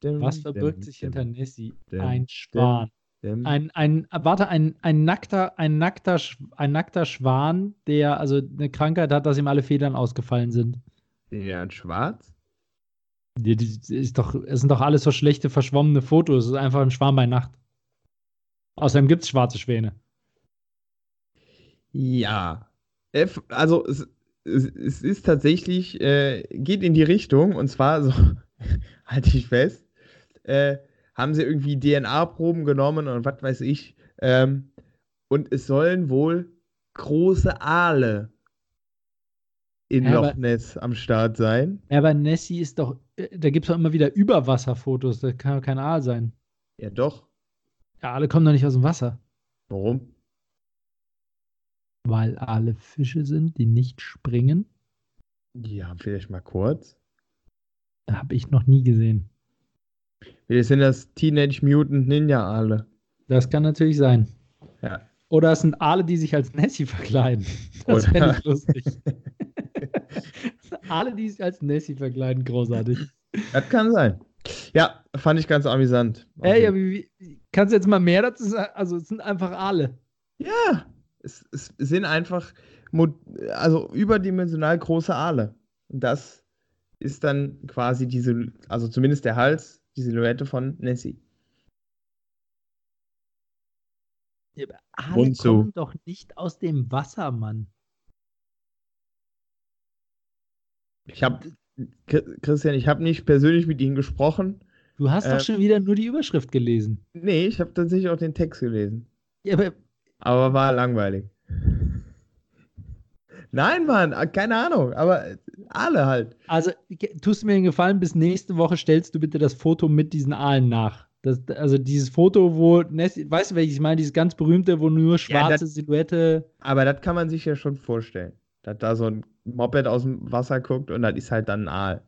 was verbirgt sich hinter Nessie? Ein Schwan. Ein, ein, warte, ein, ein, nackter, ein, nackter, ein nackter Schwan, der also eine Krankheit hat, dass ihm alle Federn ausgefallen sind. Ja, ein Schwarz? Die, die, ist doch, es sind doch alles so schlechte, verschwommene Fotos. Es ist einfach ein Schwarm bei Nacht. Außerdem gibt es schwarze Schwäne. Ja. Also, es, es, es ist tatsächlich, äh, geht in die Richtung, und zwar, so, halte ich fest, äh, haben sie irgendwie DNA-Proben genommen und was weiß ich. Ähm, und es sollen wohl große Aale in ja, Loch Ness am Start sein. Ja, aber Nessie ist doch, äh, da gibt es doch immer wieder Überwasserfotos, das kann doch kein Aal sein. Ja, doch. Ja, Aale kommen doch nicht aus dem Wasser. Warum? Weil Aale Fische sind, die nicht springen. Ja, vielleicht mal kurz. Habe ich noch nie gesehen. Wir sind das Teenage Mutant Ninja Aale. Das kann natürlich sein. Ja. Oder es sind Aale, die sich als Nessie verkleiden. Das wäre nicht lustig. Aale, die sich als Nessie verkleiden, großartig. Das kann sein. Ja, fand ich ganz amüsant. Ey, aber wie, kannst du jetzt mal mehr dazu sagen? Also, es sind einfach Aale. Ja, es, es sind einfach also überdimensional große Aale. Und das ist dann quasi diese, also zumindest der Hals, die Silhouette von Nessie. Ja, aber Aale kommen doch nicht aus dem Wasser, Mann. Ich habe, Christian, ich habe nicht persönlich mit Ihnen gesprochen. Du hast äh, doch schon wieder nur die Überschrift gelesen. Nee, ich habe tatsächlich auch den Text gelesen. Ja, aber, aber war langweilig. Nein, Mann, äh, keine Ahnung, aber alle halt. Also, tust du mir einen Gefallen, bis nächste Woche stellst du bitte das Foto mit diesen Aalen nach. Das, also dieses Foto, wo, weißt du, welches ich meine, dieses ganz berühmte, wo nur schwarze ja, das, Silhouette. Aber das kann man sich ja schon vorstellen. Dass da so ein Moped aus dem Wasser guckt und das ist halt dann ein Aal.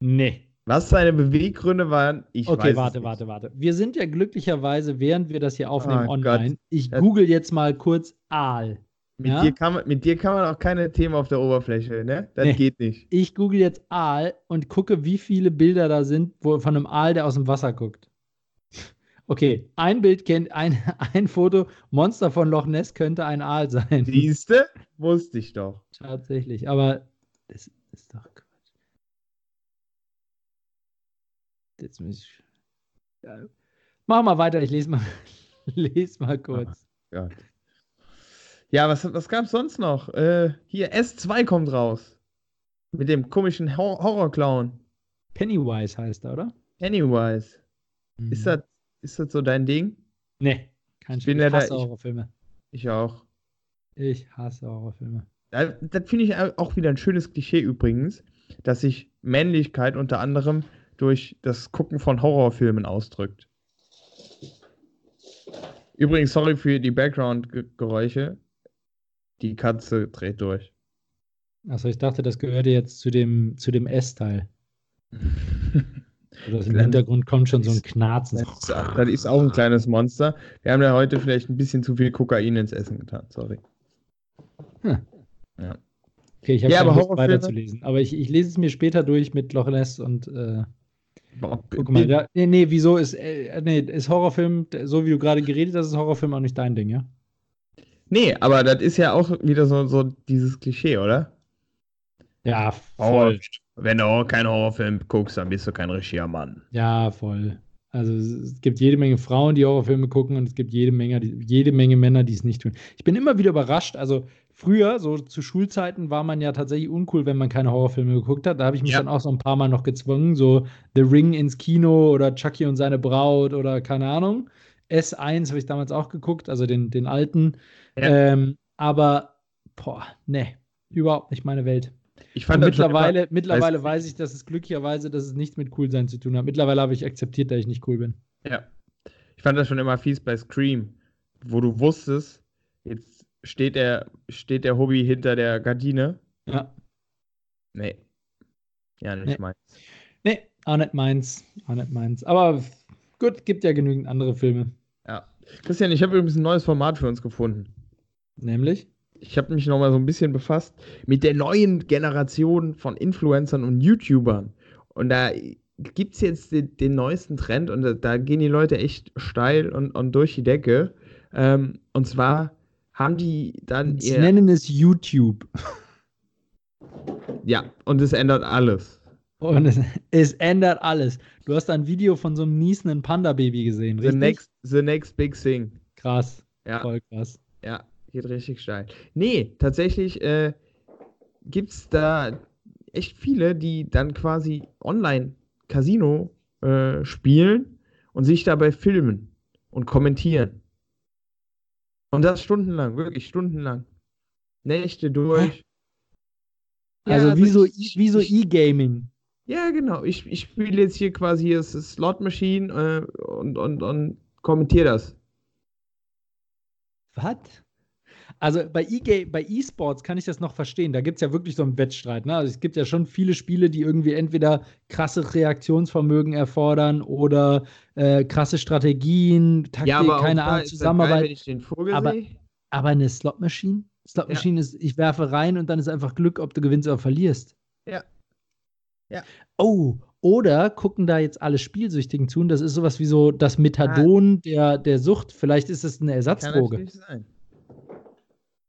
Nee. Was seine Beweggründe waren, ich okay, weiß Okay, warte, warte, warte. Wir sind ja glücklicherweise, während wir das hier aufnehmen, oh, online. Gott. Ich google jetzt mal kurz Aal. Mit, ja? dir kann man, mit dir kann man auch keine Themen auf der Oberfläche, ne? Das nee. geht nicht. Ich google jetzt Aal und gucke, wie viele Bilder da sind wo, von einem Aal, der aus dem Wasser guckt. Okay, ein Bild kennt, ein, ein Foto, Monster von Loch Ness könnte ein Aal sein. Siehste? Wusste ich doch. Tatsächlich, aber das ist doch Jetzt muss ich. Ja. Mach mal weiter, ich lese mal, lese mal kurz. Gott. Ja, was, was gab es sonst noch? Äh, hier, S2 kommt raus. Mit dem komischen Hor Horror-Clown. Pennywise heißt er, oder? Pennywise. Mhm. Ist, das, ist das so dein Ding? Nee, kein Spiel. Ich hasse Horrorfilme. Ich auch. Ich hasse Horrorfilme. Das, das finde ich auch wieder ein schönes Klischee übrigens, dass sich Männlichkeit unter anderem durch das Gucken von Horrorfilmen ausdrückt. Übrigens, sorry für die Background-Geräusche. Die Katze dreht durch. Achso, ich dachte, das gehörte jetzt zu dem, zu dem S-Teil. Oder im Hintergrund kommt schon so ein Knarzen. Das ist, auch ein kleines Monster. Wir haben ja heute vielleicht ein bisschen zu viel Kokain ins Essen getan, sorry. Hm. Ja. Okay, ich habe ja, keine Lust weiterzulesen. Aber ich, ich lese es mir später durch mit Loch Ness und äh, guck mal. Ja, nee, nee, wieso ist, äh, nee, ist Horrorfilm, so wie du gerade geredet hast, ist Horrorfilm auch nicht dein Ding, ja? Nee, aber das ist ja auch wieder so, so dieses Klischee, oder? Ja, voll. Oh, wenn du auch keinen Horrorfilm guckst, dann bist du kein richtiger Mann. Ja, voll. Also es gibt jede Menge Frauen, die Horrorfilme gucken und es gibt jede Menge, jede Menge Männer, die es nicht tun. Ich bin immer wieder überrascht. Also früher, so zu Schulzeiten, war man ja tatsächlich uncool, wenn man keine Horrorfilme geguckt hat. Da habe ich mich ja. dann auch so ein paar Mal noch gezwungen, so The Ring ins Kino oder Chucky und seine Braut oder keine Ahnung. S1 habe ich damals auch geguckt, also den, den alten. Ja. Ähm, aber, boah, ne, überhaupt nicht meine Welt. Ich fand mittlerweile, immer, mittlerweile weiß ich, dass es glücklicherweise, dass es nichts mit cool sein zu tun hat. Mittlerweile habe ich akzeptiert, dass ich nicht cool bin. Ja. Ich fand das schon immer fies bei Scream, wo du wusstest, jetzt steht der, steht der Hobby hinter der Gardine. Ja. Nee. Ja, nicht nee. meins. Nee, auch nicht meins. Auch nicht meins. Aber gut, gibt ja genügend andere Filme. Ja. Christian, ich habe übrigens ein neues Format für uns gefunden. Nämlich? Ich habe mich nochmal so ein bisschen befasst mit der neuen Generation von Influencern und YouTubern. Und da gibt es jetzt den, den, neuesten Trend und da, da, gehen die Leute echt steil und, und durch die Decke. Ähm, und zwar haben die dann. Sie nennen es YouTube. Ja, und es ändert alles. Und es, es, ändert alles. Du hast ein Video von so einem niesenden Panda-Baby gesehen, the Next, the next big thing. Krass. Ja. Voll krass. Ja, geht richtig steil. Nee, tatsächlich äh, gibt es da echt viele, die dann quasi online Casino äh, spielen und sich dabei filmen und kommentieren. Und das stundenlang, wirklich stundenlang. Nächte durch. Also, ja, wie, so, wie so E-Gaming. Ja, genau. Ich, ich spiele jetzt hier quasi hier ist Slot Machine äh, und, und, und kommentiere das. Was? Also bei E-Sports kann ich das noch verstehen. Da gibt es ja wirklich so einen Wettstreit. Ne? Also es gibt ja schon viele Spiele, die irgendwie entweder krasse Reaktionsvermögen erfordern oder äh, krasse Strategien, Taktik, ja, keine Ahnung, Zusammenarbeit. Geil, aber, aber eine Slot Machine? Slot Machine ja. ist, ich werfe rein und dann ist einfach Glück, ob du gewinnst oder verlierst. Ja. Ja. Oh, oder gucken da jetzt alle Spielsüchtigen zu und das ist sowas wie so das Methadon ah. der, der Sucht. Vielleicht ist es eine Ersatzdroge. Kann sein.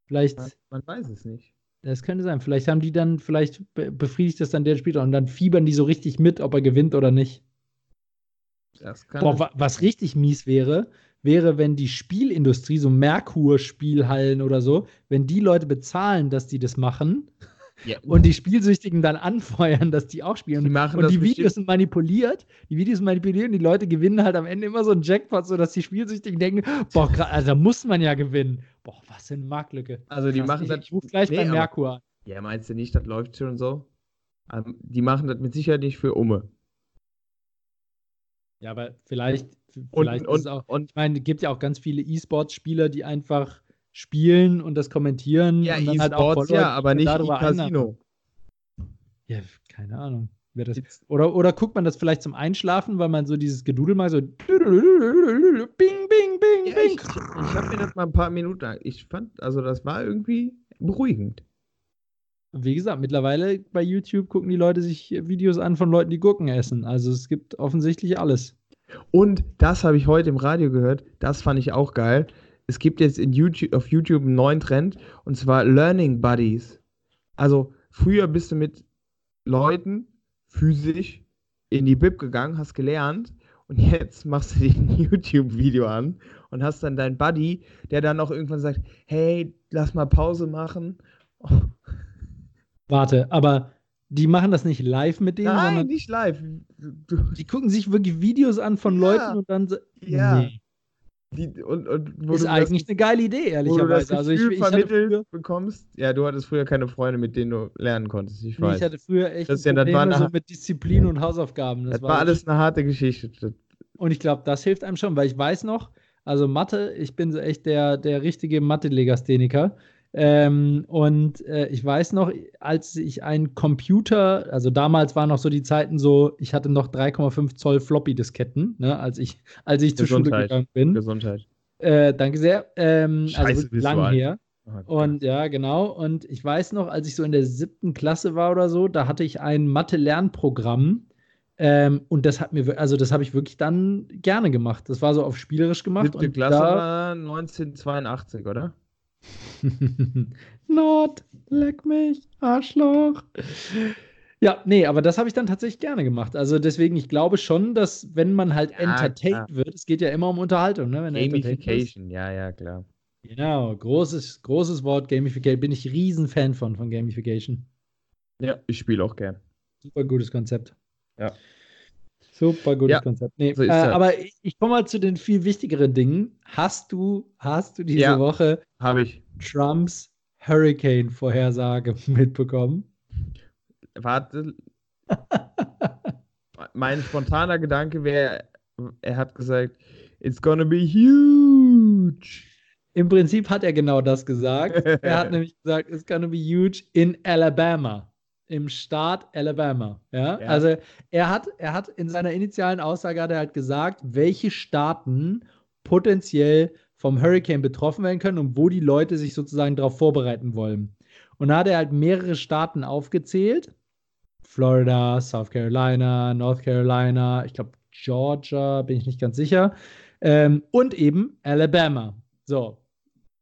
Vielleicht. Man, weiß es nicht. Das könnte sein. Vielleicht haben die dann, vielleicht befriedigt das dann der Spieler und dann fiebern die so richtig mit, ob er gewinnt oder nicht. Boah, wa was richtig mies wäre, wäre, wenn die Spielindustrie, so Merkur-Spielhallen oder so, wenn die Leute bezahlen, dass die das machen, ja. Und die Spielsüchtigen dann anfeuern, dass die auch spielen. Die machen und die Videos sind manipuliert. Die Videos manipulieren, die Leute gewinnen halt am Ende immer so einen Jackpot, sodass die Spielsüchtigen denken, boah, also da muss man ja gewinnen. Boah, was für eine Marktlücke. Also die Krass, machen ich, das. Ich ruf gleich nee, bei Merkur an. Ja, meinst du nicht, das läuft schon und so? Um, ähm, die machen das mit Sicherheit nicht für Umme. Ja, aber vielleicht, vielleicht und, ist es auch. Und, ich meine, es gibt ja auch ganz viele E-Sports-Spieler, die einfach spielen und das kommentieren. Ja, und halt E-Sports, ja, aber nicht im Casino. Ja, keine Ahnung. Das, oder, oder guckt man das vielleicht zum Einschlafen, weil man so dieses Gedudel mal so bing, bing, bing, ja, bing. Ich, ich habe mir das mal ein paar Minuten, ich fand, also das war irgendwie beruhigend. Wie gesagt, mittlerweile bei YouTube gucken die Leute sich Videos an von Leuten, die Gurken essen. Also es gibt offensichtlich alles. Und das habe ich heute im Radio gehört, das fand ich auch geil es gibt jetzt in YouTube, auf YouTube einen neuen Trend und zwar Learning Buddies. Also früher bist du mit Leuten physisch in die Bib gegangen, hast gelernt und jetzt machst du dir ein YouTube-Video an und hast dann deinen Buddy, der dann auch irgendwann sagt, hey, lass mal Pause machen. Warte, aber die machen das nicht live mit denen, Nein, nicht live. Die gucken sich wirklich Videos an von ja, Leuten und dann ja. Nee. Die, und, und ist eigentlich das, eine geile Idee, ehrlicherweise. also ich, ich vermittelt früher, bekommst. Ja, du hattest früher keine Freunde, mit denen du lernen konntest. Ich weiß. ich hatte früher echt das Probleme ja, das so mit Disziplin und Hausaufgaben. Das, das war, war alles eine harte Geschichte. Und ich glaube, das hilft einem schon, weil ich weiß noch, also Mathe, ich bin so echt der, der richtige Mathe-Legastheniker. Ähm, und äh, ich weiß noch, als ich einen Computer, also damals waren noch so die Zeiten so, ich hatte noch 3,5 Zoll Floppy-Disketten, ne, als ich, als ich zur Schule gegangen bin. Gesundheit. Äh, danke sehr. Ähm, also Scheiße, also lang her. Oh, und ja, genau. Und ich weiß noch, als ich so in der siebten Klasse war oder so, da hatte ich ein Mathe-Lernprogramm. Ähm, und das hat mir, also das habe ich wirklich dann gerne gemacht. Das war so auf spielerisch gemacht. Siebte Klasse war 1982, oder? Not, leck mich, Arschloch. Ja, nee, aber das habe ich dann tatsächlich gerne gemacht. Also deswegen, ich glaube schon, dass wenn man halt ja, entertained wird, es geht ja immer um Unterhaltung, ne? Wenn Gamification, ja, ja, klar. Genau, großes, großes Wort, Gamification. Bin ich riesen Fan von, von Gamification. Ja, ich spiele auch gern. Super gutes Konzept. Ja. Super gutes ja, Konzept. Nee, so äh, aber ich, ich komme mal zu den viel wichtigeren Dingen. Hast du, hast du diese ja, Woche ich. Trumps Hurricane-Vorhersage mitbekommen? Warte. mein spontaner Gedanke wäre, er hat gesagt, it's gonna be huge. Im Prinzip hat er genau das gesagt. er hat nämlich gesagt, it's gonna be huge in Alabama im Staat Alabama. Ja? ja? Also er hat, er hat in seiner initialen Aussage hat er halt gesagt, welche Staaten potenziell vom Hurricane betroffen werden können und wo die Leute sich sozusagen darauf vorbereiten wollen. Und da hat er halt mehrere Staaten aufgezählt. Florida, South Carolina, North Carolina, ich glaube Georgia, bin ich nicht ganz sicher. Ähm, und eben Alabama. So,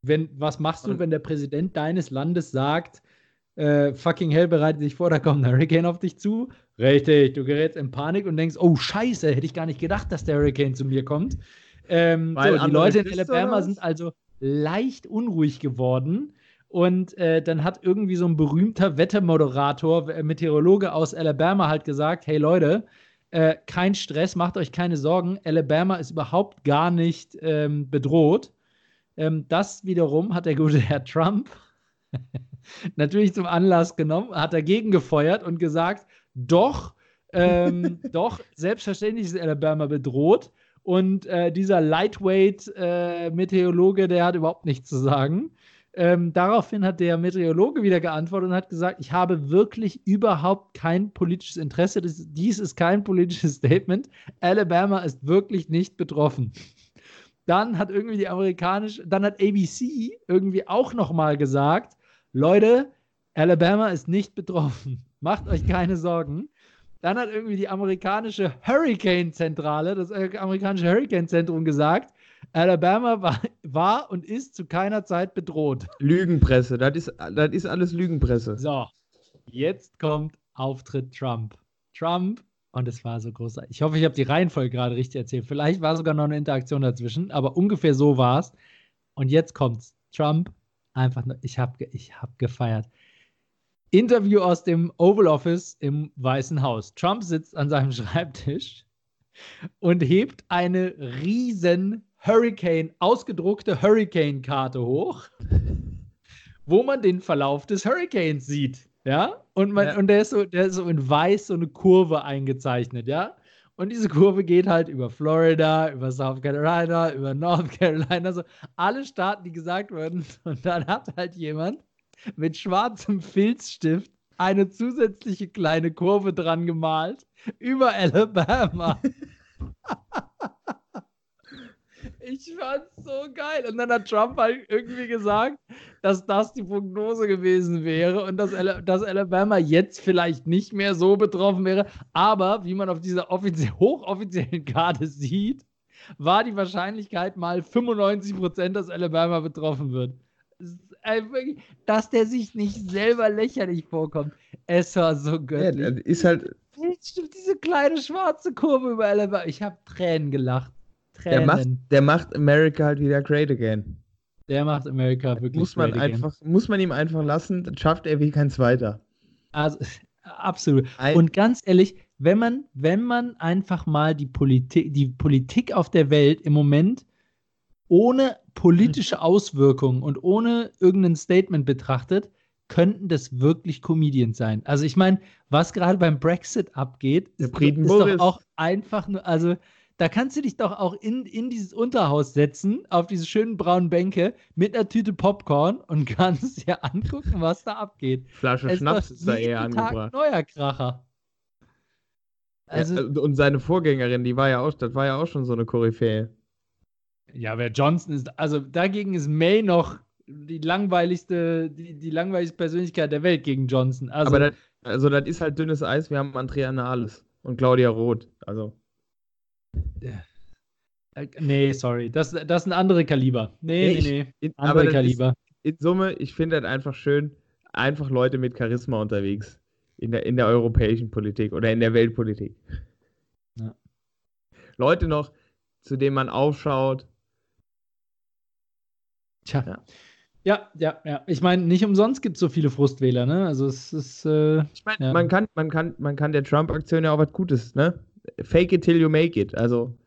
wenn, was machst du, wenn der Präsident deines Landes sagt, äh, fucking hell bereitet sich vor, da kommt ein Hurricane auf dich zu. Richtig, du gerätst in Panik und denkst, oh Scheiße, hätte ich gar nicht gedacht, dass der Hurricane zu mir kommt. Ähm, so, die Leute in Alabama sind also leicht unruhig geworden. Und äh, dann hat irgendwie so ein berühmter Wettermoderator, äh, Meteorologe aus Alabama halt gesagt, hey Leute, äh, kein Stress, macht euch keine Sorgen, Alabama ist überhaupt gar nicht ähm, bedroht. Ähm, das wiederum hat der gute Herr Trump natürlich zum Anlass genommen, hat dagegen gefeuert und gesagt, doch, ähm, doch, selbstverständlich ist Alabama bedroht. Und äh, dieser Lightweight-Meteorologe, äh, der hat überhaupt nichts zu sagen. Ähm, daraufhin hat der Meteorologe wieder geantwortet und hat gesagt, ich habe wirklich überhaupt kein politisches Interesse. Das, dies ist kein politisches Statement. Alabama ist wirklich nicht betroffen. Dann hat irgendwie die amerikanische, dann hat ABC irgendwie auch nochmal gesagt, Leute, Alabama ist nicht betroffen. Macht euch keine Sorgen. Dann hat irgendwie die amerikanische Hurricane-Zentrale, das amerikanische Hurricane-Zentrum gesagt, Alabama war, war, und ist zu keiner Zeit bedroht. Lügenpresse, das ist, das ist alles Lügenpresse. So, jetzt kommt Auftritt Trump. Trump, und es war so großartig. Ich hoffe, ich habe die Reihenfolge gerade richtig erzählt. Vielleicht war sogar noch eine Interaktion dazwischen, aber ungefähr so war es. Und jetzt kommt's. Trump, einfach nur, ich habe ich hab gefeiert. Interview aus dem Oval Office im Weißen Haus. Trump sitzt an seinem Schreibtisch und hebt eine riesen Hurricane, ausgedruckte Hurricane-Karte hoch, wo man den Verlauf des Hurricanes sieht. Ja, und, man, ja. und der, ist so, der ist so in weiß so eine Kurve eingezeichnet, ja. Und diese Kurve geht halt über Florida, über South Carolina, über North Carolina, so alle Staaten, die gesagt wurden. Und dann hat halt jemand mit schwarzem Filzstift eine zusätzliche kleine Kurve dran gemalt über Alabama. ich fand's so geil. Und dann hat Trump halt irgendwie gesagt, dass das die Prognose gewesen wäre und dass, dass Alabama jetzt vielleicht nicht mehr so betroffen wäre. Aber wie man auf dieser offizie hochoffiziellen Karte sieht, war die Wahrscheinlichkeit mal 95 Prozent, dass Alabama betroffen wird dass der sich nicht selber lächerlich vorkommt. Es war so göttlich. Ja, ist halt. Diese kleine schwarze Kurve über Alabama. Ich habe Tränen gelacht. Tränen. Der macht, der macht America halt wieder great again. Der macht America wirklich muss man great einfach, again. Muss man ihm einfach lassen, dann schafft er wie kein Zweiter. Also, absolut. Ein Und ganz ehrlich, wenn man, wenn man einfach mal die Politik, die Politik auf der Welt im Moment ohne politische Auswirkungen und ohne irgendein Statement betrachtet, könnten das wirklich Comedians sein. Also ich meine, was gerade beim Brexit abgeht, ist, ist doch auch einfach nur, also da kannst du dich doch auch in, in dieses Unterhaus setzen, auf diese schönen braunen Bänke mit einer Tüte Popcorn und kannst dir angucken, was da abgeht. Flasche es Schnaps ist da eher angebracht. neuer Kracher. Also, ja, und seine Vorgängerin, die war ja auch, das war ja auch schon so eine Koryphäe. Ja, wer Johnson ist, also dagegen ist May noch die langweiligste, die, die langweiligste Persönlichkeit der Welt gegen Johnson. Also, Aber das, also das ist halt dünnes Eis. Wir haben Andrea Nahles und Claudia Roth. Also. Äh, nee, sorry. Das, das sind andere Kaliber. Nee, nee, nee. In, andere Kaliber. in Summe, ich finde halt einfach schön, einfach Leute mit Charisma unterwegs in der, in der europäischen Politik oder in der Weltpolitik. Ja. Leute noch, zu denen man aufschaut, Tja. Ja. Ja, ja, ja. Ich meine, nicht umsonst gibt es so viele Frustwähler, ne? Also es ist. Äh, ich meine, ja. man, kann, man, kann, man kann der Trump-Aktion ja auch was Gutes, ne? Fake it till you make it. Also.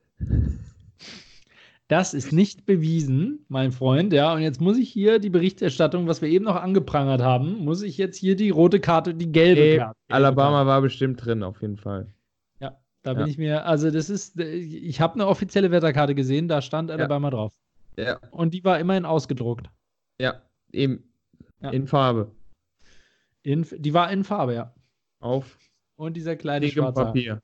Das ist nicht bewiesen, mein Freund, ja. Und jetzt muss ich hier die Berichterstattung, was wir eben noch angeprangert haben, muss ich jetzt hier die rote Karte, die gelbe Ey, Karte. Alabama war bestimmt drin, auf jeden Fall. Ja, da ja. bin ich mir, also das ist, ich habe eine offizielle Wetterkarte gesehen, da stand Alabama ja. drauf. Ja. Und die war immerhin ausgedruckt. Ja, eben. Ja. In Farbe. In, die war in Farbe, ja. Auf. Und dieser kleine schwarze Papier.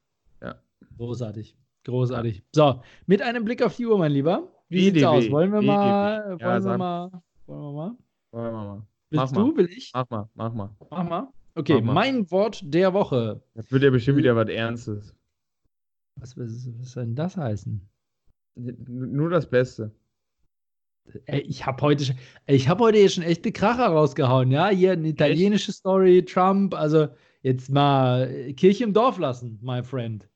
Großartig. Großartig. So, mit einem Blick auf die Uhr, mein Lieber. Wie sieht's aus? Wollen wir mal. Wollen wir mal. Wollen wir mal? Wollen wir mal. Willst du? Will ich? Mach mal, mach mal. Mach mal. Okay, mach mal. mein Wort der Woche. Das wird ja bestimmt wieder was Ernstes. Was, was, was soll denn das heißen? Nur das Beste. Ey, ich habe heute, ich habe heute hier schon echte Kracher rausgehauen, ja. Hier eine italienische echt? Story, Trump, also jetzt mal Kirche im Dorf lassen, my friend.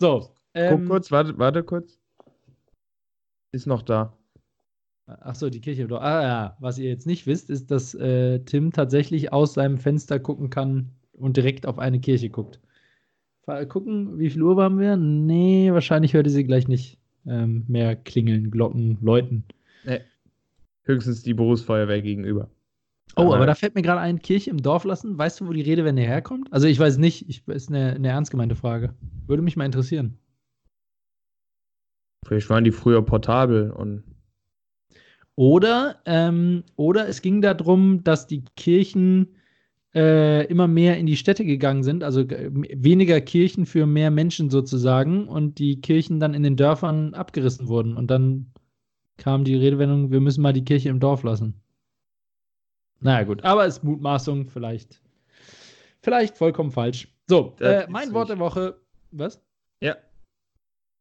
So. Ähm, Guck kurz, warte, warte kurz. Ist noch da. Achso, die Kirche. Ah ja, was ihr jetzt nicht wisst, ist, dass äh, Tim tatsächlich aus seinem Fenster gucken kann und direkt auf eine Kirche guckt. Gucken, wie viel Uhr haben wir? Nee, wahrscheinlich hört ihr sie gleich nicht ähm, mehr klingeln, Glocken, läuten. Nee. Höchstens die Berufsfeuerwehr gegenüber. Oh, aber, da fällt mir gerade ein, Kirche im Dorf lassen. Weißt du, wo die Redewende herkommt? Also ich weiß nicht, ich, ist eine, eine ernst gemeinte Frage. Würde mich mal interessieren. Vielleicht waren die früher portabel und. Oder, ähm, oder es ging darum, dass die Kirchen äh, immer mehr in die Städte gegangen sind, also weniger Kirchen für mehr Menschen sozusagen, und die Kirchen dann in den Dörfern abgerissen wurden. Und dann kam die Redewendung, wir müssen mal die Kirche im Dorf lassen. Naja, gut, aber es ist Mutmaßung, vielleicht. Vielleicht vollkommen falsch. So, äh, mein Wort der Woche. Was? Ja.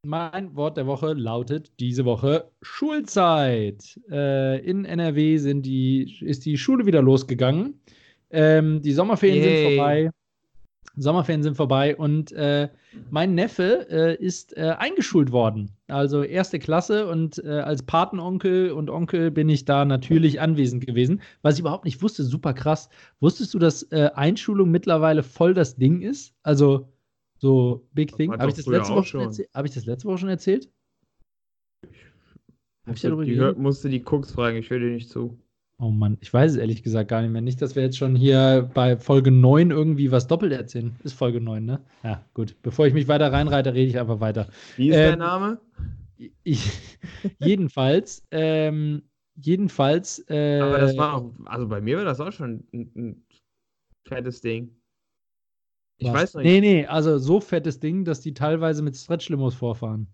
Mein Wort der Woche lautet diese Woche Schulzeit. Äh, in NRW sind die, ist die Schule wieder losgegangen. Ähm, die Sommerferien Yay. sind vorbei. Sommerferien sind vorbei und äh, mein Neffe äh, ist äh, eingeschult worden. Also erste Klasse und äh, als Patenonkel und Onkel bin ich da natürlich anwesend gewesen. Was ich überhaupt nicht wusste, super krass. Wusstest du, dass äh, Einschulung mittlerweile voll das Ding ist? Also so Big Thing. Habe ich, das letzte Woche schon hab ich das letzte Woche schon erzählt? Hab ich darüber die, musste die Cooks fragen, ich höre dir nicht zu. Oh Mann, ich weiß es ehrlich gesagt gar nicht mehr. Nicht, dass wir jetzt schon hier bei Folge 9 irgendwie was doppelt erzählen. Ist Folge 9, ne? Ja, gut. Bevor ich mich weiter reinreite, rede ich einfach weiter. Wie ist ähm, der Name? Ich, jedenfalls, ähm, jedenfalls. Äh, Aber das war auch, also bei mir war das auch schon ein, ein fettes Ding. Ich was? weiß nicht. Nee, nee, also so fettes Ding, dass die teilweise mit Stretch-Limos vorfahren.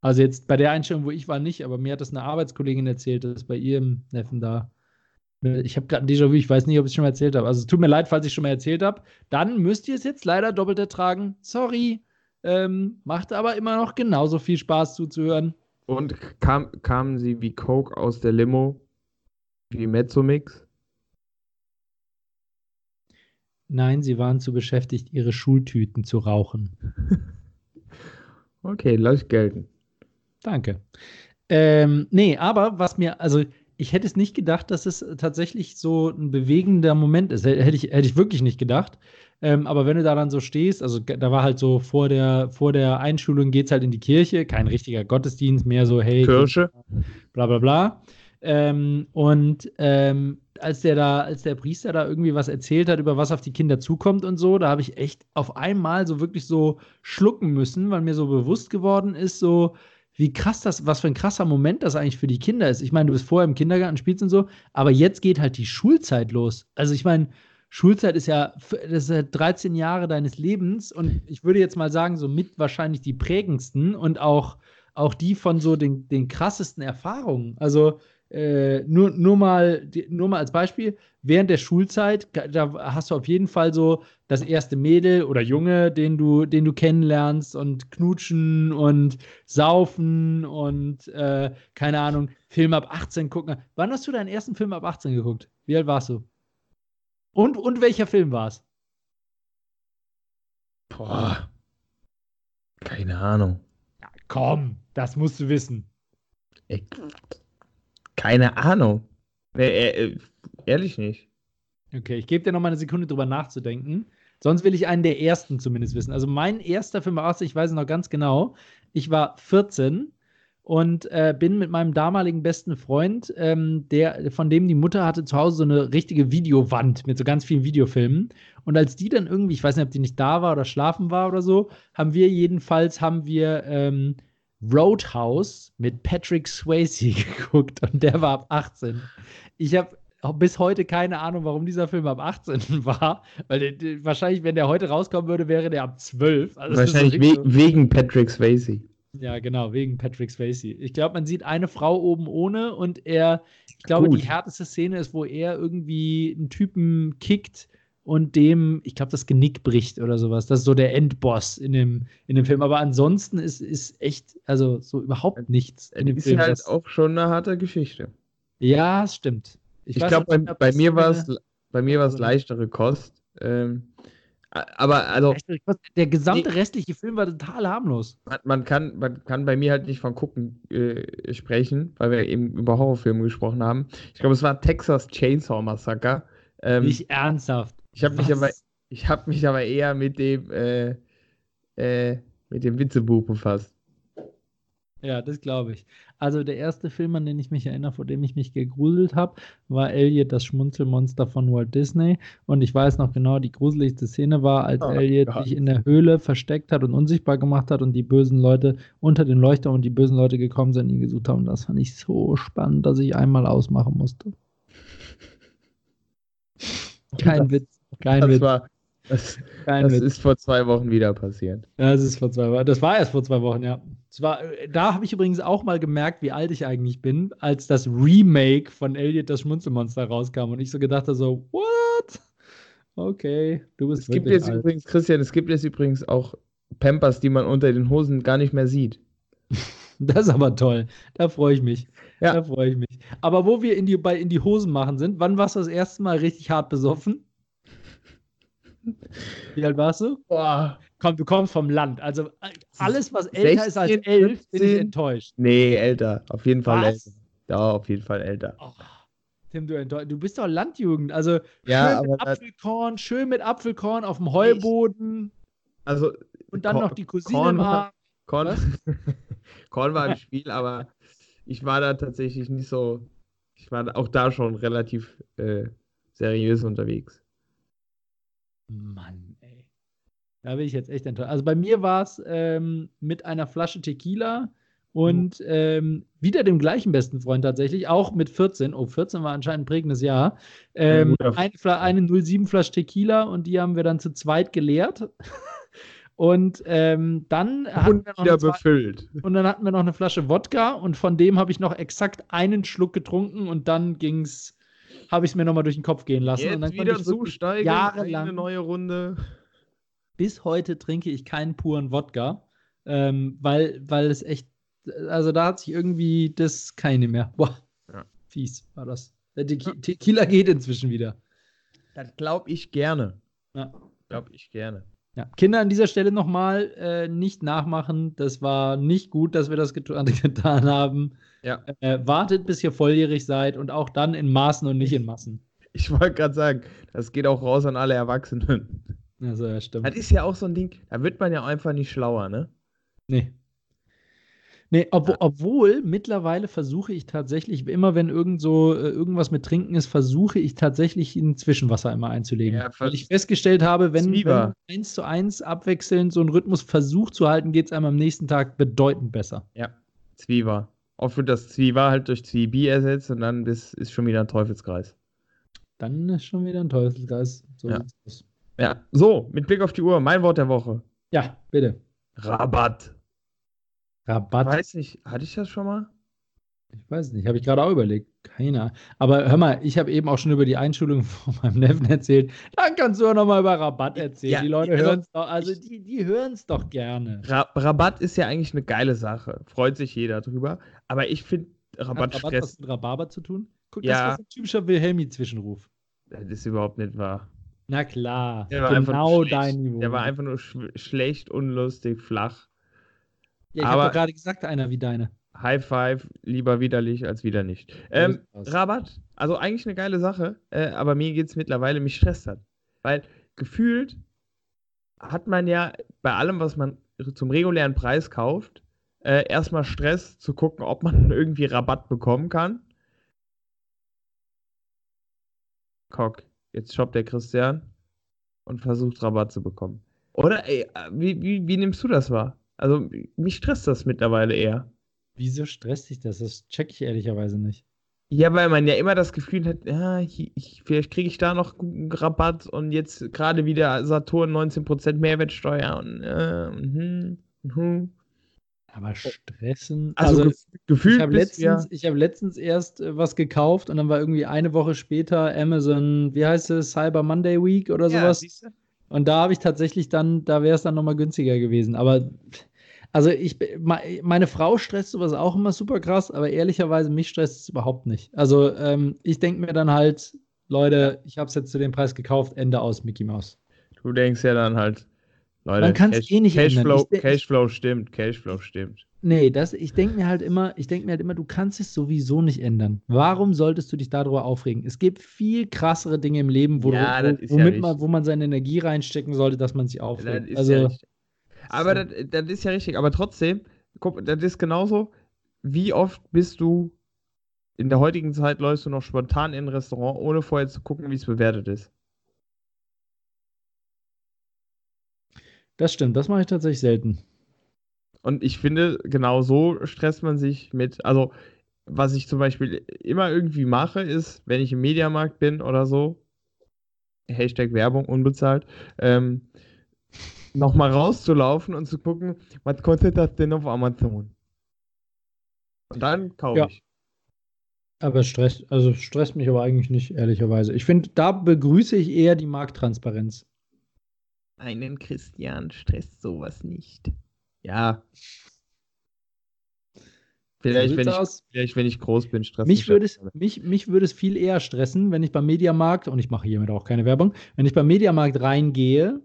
Also jetzt bei der Einstellung, wo ich war, nicht, aber mir hat das eine Arbeitskollegin erzählt, dass bei ihrem Neffen da ich habe gerade ein Déjà-vu, ich weiß nicht, ob ich es schon mal erzählt habe. Also es tut mir leid, falls ich schon mal erzählt habe. Dann müsst ihr es jetzt leider doppelt ertragen. Sorry. Ähm, macht aber immer noch genauso viel Spaß zuzuhören. Und kam, kamen sie wie Coke aus der Limo? Wie Mezzomix? Nein, sie waren zu beschäftigt, ihre Schultüten zu rauchen. okay, lass gelten. Danke. Ähm, nee, aber was mir, also ich hätte es nicht gedacht, dass es tatsächlich so ein bewegender Moment ist. Hätte ich, hätte ich wirklich nicht gedacht. Ähm, aber wenn du da dann so stehst, also da war halt so vor der, vor der Einschulung geht es halt in die Kirche, kein richtiger Gottesdienst, mehr so, hey, Kirche, bla bla bla. Ähm, und ähm, als der da, als der Priester da irgendwie was erzählt hat, über was auf die Kinder zukommt und so, da habe ich echt auf einmal so wirklich so schlucken müssen, weil mir so bewusst geworden ist, so, wie krass das, was für ein krasser Moment das eigentlich für die Kinder ist. Ich meine, du bist vorher im Kindergarten, spielst und so, aber jetzt geht halt die Schulzeit los. Also ich meine, Schulzeit ist ja, das ist ja 13 Jahre deines Lebens und ich würde jetzt mal sagen, so mit wahrscheinlich die prägendsten und auch, auch die von so den, den krassesten Erfahrungen. Also äh, nur, nur, mal, nur mal als Beispiel, während der Schulzeit, da hast du auf jeden Fall so das erste Mädel oder Junge, den du, den du kennenlernst und knutschen und saufen und äh, keine Ahnung, Film ab 18 gucken. Wann hast du deinen ersten Film ab 18 geguckt? Wie alt warst du? Und, und welcher Film war es? Boah. Keine Ahnung. Ja, komm, das musst du wissen. Ich, keine Ahnung. Äh, äh, ehrlich nicht. Okay, ich gebe dir noch mal eine Sekunde drüber nachzudenken. Sonst will ich einen der ersten zumindest wissen. Also mein erster 85, ich weiß es noch ganz genau. Ich war 14 und äh, bin mit meinem damaligen besten Freund, ähm, der, von dem die Mutter hatte zu Hause so eine richtige Videowand mit so ganz vielen Videofilmen. Und als die dann irgendwie, ich weiß nicht, ob die nicht da war oder schlafen war oder so, haben wir jedenfalls, haben wir ähm, Roadhouse mit Patrick Swayze geguckt und der war ab 18. Ich habe bis heute keine Ahnung, warum dieser Film ab 18 war, weil der, wahrscheinlich, wenn der heute rauskommen würde, wäre der ab 12. Also wahrscheinlich we wegen Patrick Swayze. Ja, genau, wegen Patrick Swayze. Ich glaube, man sieht eine Frau oben ohne und er, ich glaube, Gut. die härteste Szene ist, wo er irgendwie einen Typen kickt und dem, ich glaube, das Genick bricht oder sowas. Das ist so der Endboss in dem, in dem Film. Aber ansonsten ist, ist echt, also so überhaupt nichts in dem ist Film. Ist halt auch schon eine harte Geschichte. Ja, es stimmt. Ich, ich glaube, bei, bei, mir war es bei mir war es leichtere Kost. Ähm, aber also. Der gesamte restliche Film war total harmlos. Man, kann, man kann bei mir halt nicht von gucken äh, sprechen, weil wir eben über Horrorfilme gesprochen haben. Ich glaube, es war Texas Chainsaw Massacre. Ähm, nicht ernsthaft. Ich habe mich aber, ich habe mich aber eher mit dem, äh, äh, mit dem Witzebuch befasst. Ja, das glaube ich. Also der erste Film, an den ich mich erinnere, vor dem ich mich gegruselt habe, war Elliot, das Schmunzelmonster von Walt Disney. Und ich weiß noch genau, die gruseligste Szene war, als oh, Elliot sich in der Höhle versteckt hat und unsichtbar gemacht hat und die bösen Leute unter den Leuchter und die bösen Leute gekommen sind und ihn gesucht haben. Das fand ich so spannend, dass ich einmal ausmachen musste. Kein Witz. Kein das Witz. War, das, das ist vor zwei Wochen wieder passiert. Ja, das ist vor zwei Wochen. Das war erst vor zwei Wochen, ja. War, da habe ich übrigens auch mal gemerkt, wie alt ich eigentlich bin, als das Remake von Elliot das Schmunzelmonster rauskam und ich so gedacht habe, so, what? Okay, du bist Es gibt jetzt alt. übrigens, Christian, es gibt jetzt übrigens auch Pampers, die man unter den Hosen gar nicht mehr sieht. Das ist aber toll. Da freue ich mich. Ja. Da freue ich mich. Aber wo wir in die, bei in die Hosen machen sind, wann warst du das erste Mal richtig hart besoffen? Wie alt warst du? Boah. Komm, du kommst vom Land. Also alles, was älter 16, ist als elf, bin ich enttäuscht. Nee, älter. Auf jeden Fall was? älter. Ja, auf jeden Fall älter. Oh, Tim, du, du bist doch Landjugend. Also ja, schön mit Apfelkorn, schön mit Apfelkorn auf dem Heuboden. Also und dann Korn, noch die Cousine Korn war, Korn, Korn war im Spiel, aber ich war da tatsächlich nicht so. Ich war auch da schon relativ äh, seriös unterwegs. Mann, ey. Da bin ich jetzt echt enttäuscht. Also bei mir war es ähm, mit einer Flasche Tequila und ähm, wieder dem gleichen besten Freund tatsächlich, auch mit 14. Oh, 14 war anscheinend ein prägendes Jahr. Ähm, eine, eine 07 Flasche Tequila und die haben wir dann zu zweit geleert. Und ähm, dann und wieder befüllt. Und dann hatten wir noch eine Flasche Wodka und von dem habe ich noch exakt einen Schluck getrunken und dann ging es habe ich es mir nochmal durch den Kopf gehen lassen. Jetzt und dann wieder zusteigen, jahrelang, eine neue Runde. Bis heute trinke ich keinen puren Wodka, ähm, weil, weil es echt, also da hat sich irgendwie das keine mehr. Boah, ja. fies war das. Der Tequila geht inzwischen wieder. Das glaube ich gerne. Ja. Glaube ich gerne. Ja. Kinder an dieser Stelle nochmal äh, nicht nachmachen. Das war nicht gut, dass wir das get getan haben. Ja. Äh, wartet, bis ihr volljährig seid und auch dann in Maßen und nicht in Massen. Ich wollte gerade sagen, das geht auch raus an alle Erwachsenen. Also, ja, stimmt. Das ist ja auch so ein Ding, da wird man ja einfach nicht schlauer, ne? Nee. Nee, ob, obwohl mittlerweile versuche ich tatsächlich, immer wenn irgend so, äh, irgendwas mit Trinken ist, versuche ich tatsächlich ein Zwischenwasser immer einzulegen. Ja, weil ich festgestellt habe, wenn, wenn eins zu eins abwechselnd so einen Rhythmus versucht zu halten, geht es einem am nächsten Tag bedeutend besser. Ja, Zwieber. Oft wird das Zwieber halt durch Zwiebi ersetzt und dann ist, ist schon wieder ein Teufelskreis. Dann ist schon wieder ein Teufelskreis. So ja. ja, so, mit Blick auf die Uhr, mein Wort der Woche. Ja, bitte. Rabatt. Rabatt. Ich weiß nicht, hatte ich das schon mal? Ich weiß nicht, habe ich gerade auch überlegt. Keiner. Aber hör mal, ich habe eben auch schon über die Einschulung von meinem Neffen erzählt. Dann kannst du auch noch mal über Rabatt erzählen. Ja, die Leute also, hören es doch, also die, die hören es doch gerne. Ra Rabatt ist ja eigentlich eine geile Sache. Freut sich jeder drüber. Aber ich finde Rabatt Hat Rabatt was mit Rhabarber zu tun? Guck, ja. das ist ein typischer Wilhelmi-Zwischenruf. Das ist überhaupt nicht wahr. Na klar, der genau dein Niveau. Der war einfach nur sch schlecht, unlustig, flach. Ja, ich habe gerade gesagt, einer wie deine. High Five, lieber widerlich als wieder nicht. Ähm, Rabatt, also eigentlich eine geile Sache, äh, aber mir geht es mittlerweile, mich stresst hat. Weil gefühlt hat man ja bei allem, was man zum regulären Preis kauft, äh, erstmal Stress zu gucken, ob man irgendwie Rabatt bekommen kann. Kock, jetzt shoppt der Christian und versucht Rabatt zu bekommen. Oder ey, äh, wie, wie, wie nimmst du das wahr? Also, mich stresst das mittlerweile eher. Wieso stresst dich das? Das check ich ehrlicherweise nicht. Ja, weil man ja immer das Gefühl hat, ja, ich, vielleicht kriege ich da noch einen Rabatt und jetzt gerade wieder Saturn 19% Mehrwertsteuer und äh, mh, mh. Aber stressen. Also, also gefühlt. Ich habe letztens, ja. hab letztens erst äh, was gekauft und dann war irgendwie eine Woche später Amazon, wie heißt es, Cyber Monday Week oder ja, sowas. Siehste? Und da habe ich tatsächlich dann, da wäre es dann nochmal günstiger gewesen. Aber also ich, meine Frau stresst sowas auch immer super krass, aber ehrlicherweise mich stresst es überhaupt nicht. Also ähm, ich denke mir dann halt, Leute, ich habe es jetzt zu dem Preis gekauft, Ende aus Mickey Mouse. Du denkst ja dann halt, Leute, Man kann es eh nicht Cashflow, ändern. Cashflow stimmt, Cashflow stimmt. Nee, das, ich denke mir halt immer, ich denke mir halt immer, du kannst es sowieso nicht ändern. Warum solltest du dich darüber aufregen? Es gibt viel krassere Dinge im Leben, wo, ja, du, wo, womit ja man, wo man seine Energie reinstecken sollte, dass man sich aufregt. also, ja aber das, das, ist ja richtig. Aber trotzdem, guck, das ist genauso. Wie oft bist du in der heutigen Zeit läufst du noch spontan in ein Restaurant, ohne vorher zu gucken, wie es bewertet ist? Das stimmt, das mache ich tatsächlich selten. Und ich finde, genau so stresst man sich mit, also was ich zum Beispiel immer irgendwie mache, ist, wenn ich im Mediamarkt bin oder so, Hashtag Werbung unbezahlt, ähm, nochmal rauszulaufen und zu gucken, was kostet das denn auf Amazon? Und dann kaufe ja. ich. Aber stresst, also stresst mich aber eigentlich nicht, ehrlicherweise. Ich finde, da begrüße ich eher die Markttransparenz. Einen Christian stresst sowas nicht. Ja. Vielleicht, wenn ich, vielleicht wenn ich groß bin, stresst mich. Würde es, mich, mich würde es viel eher stressen, wenn ich beim Mediamarkt, und ich mache hiermit auch keine Werbung, wenn ich beim Mediamarkt reingehe,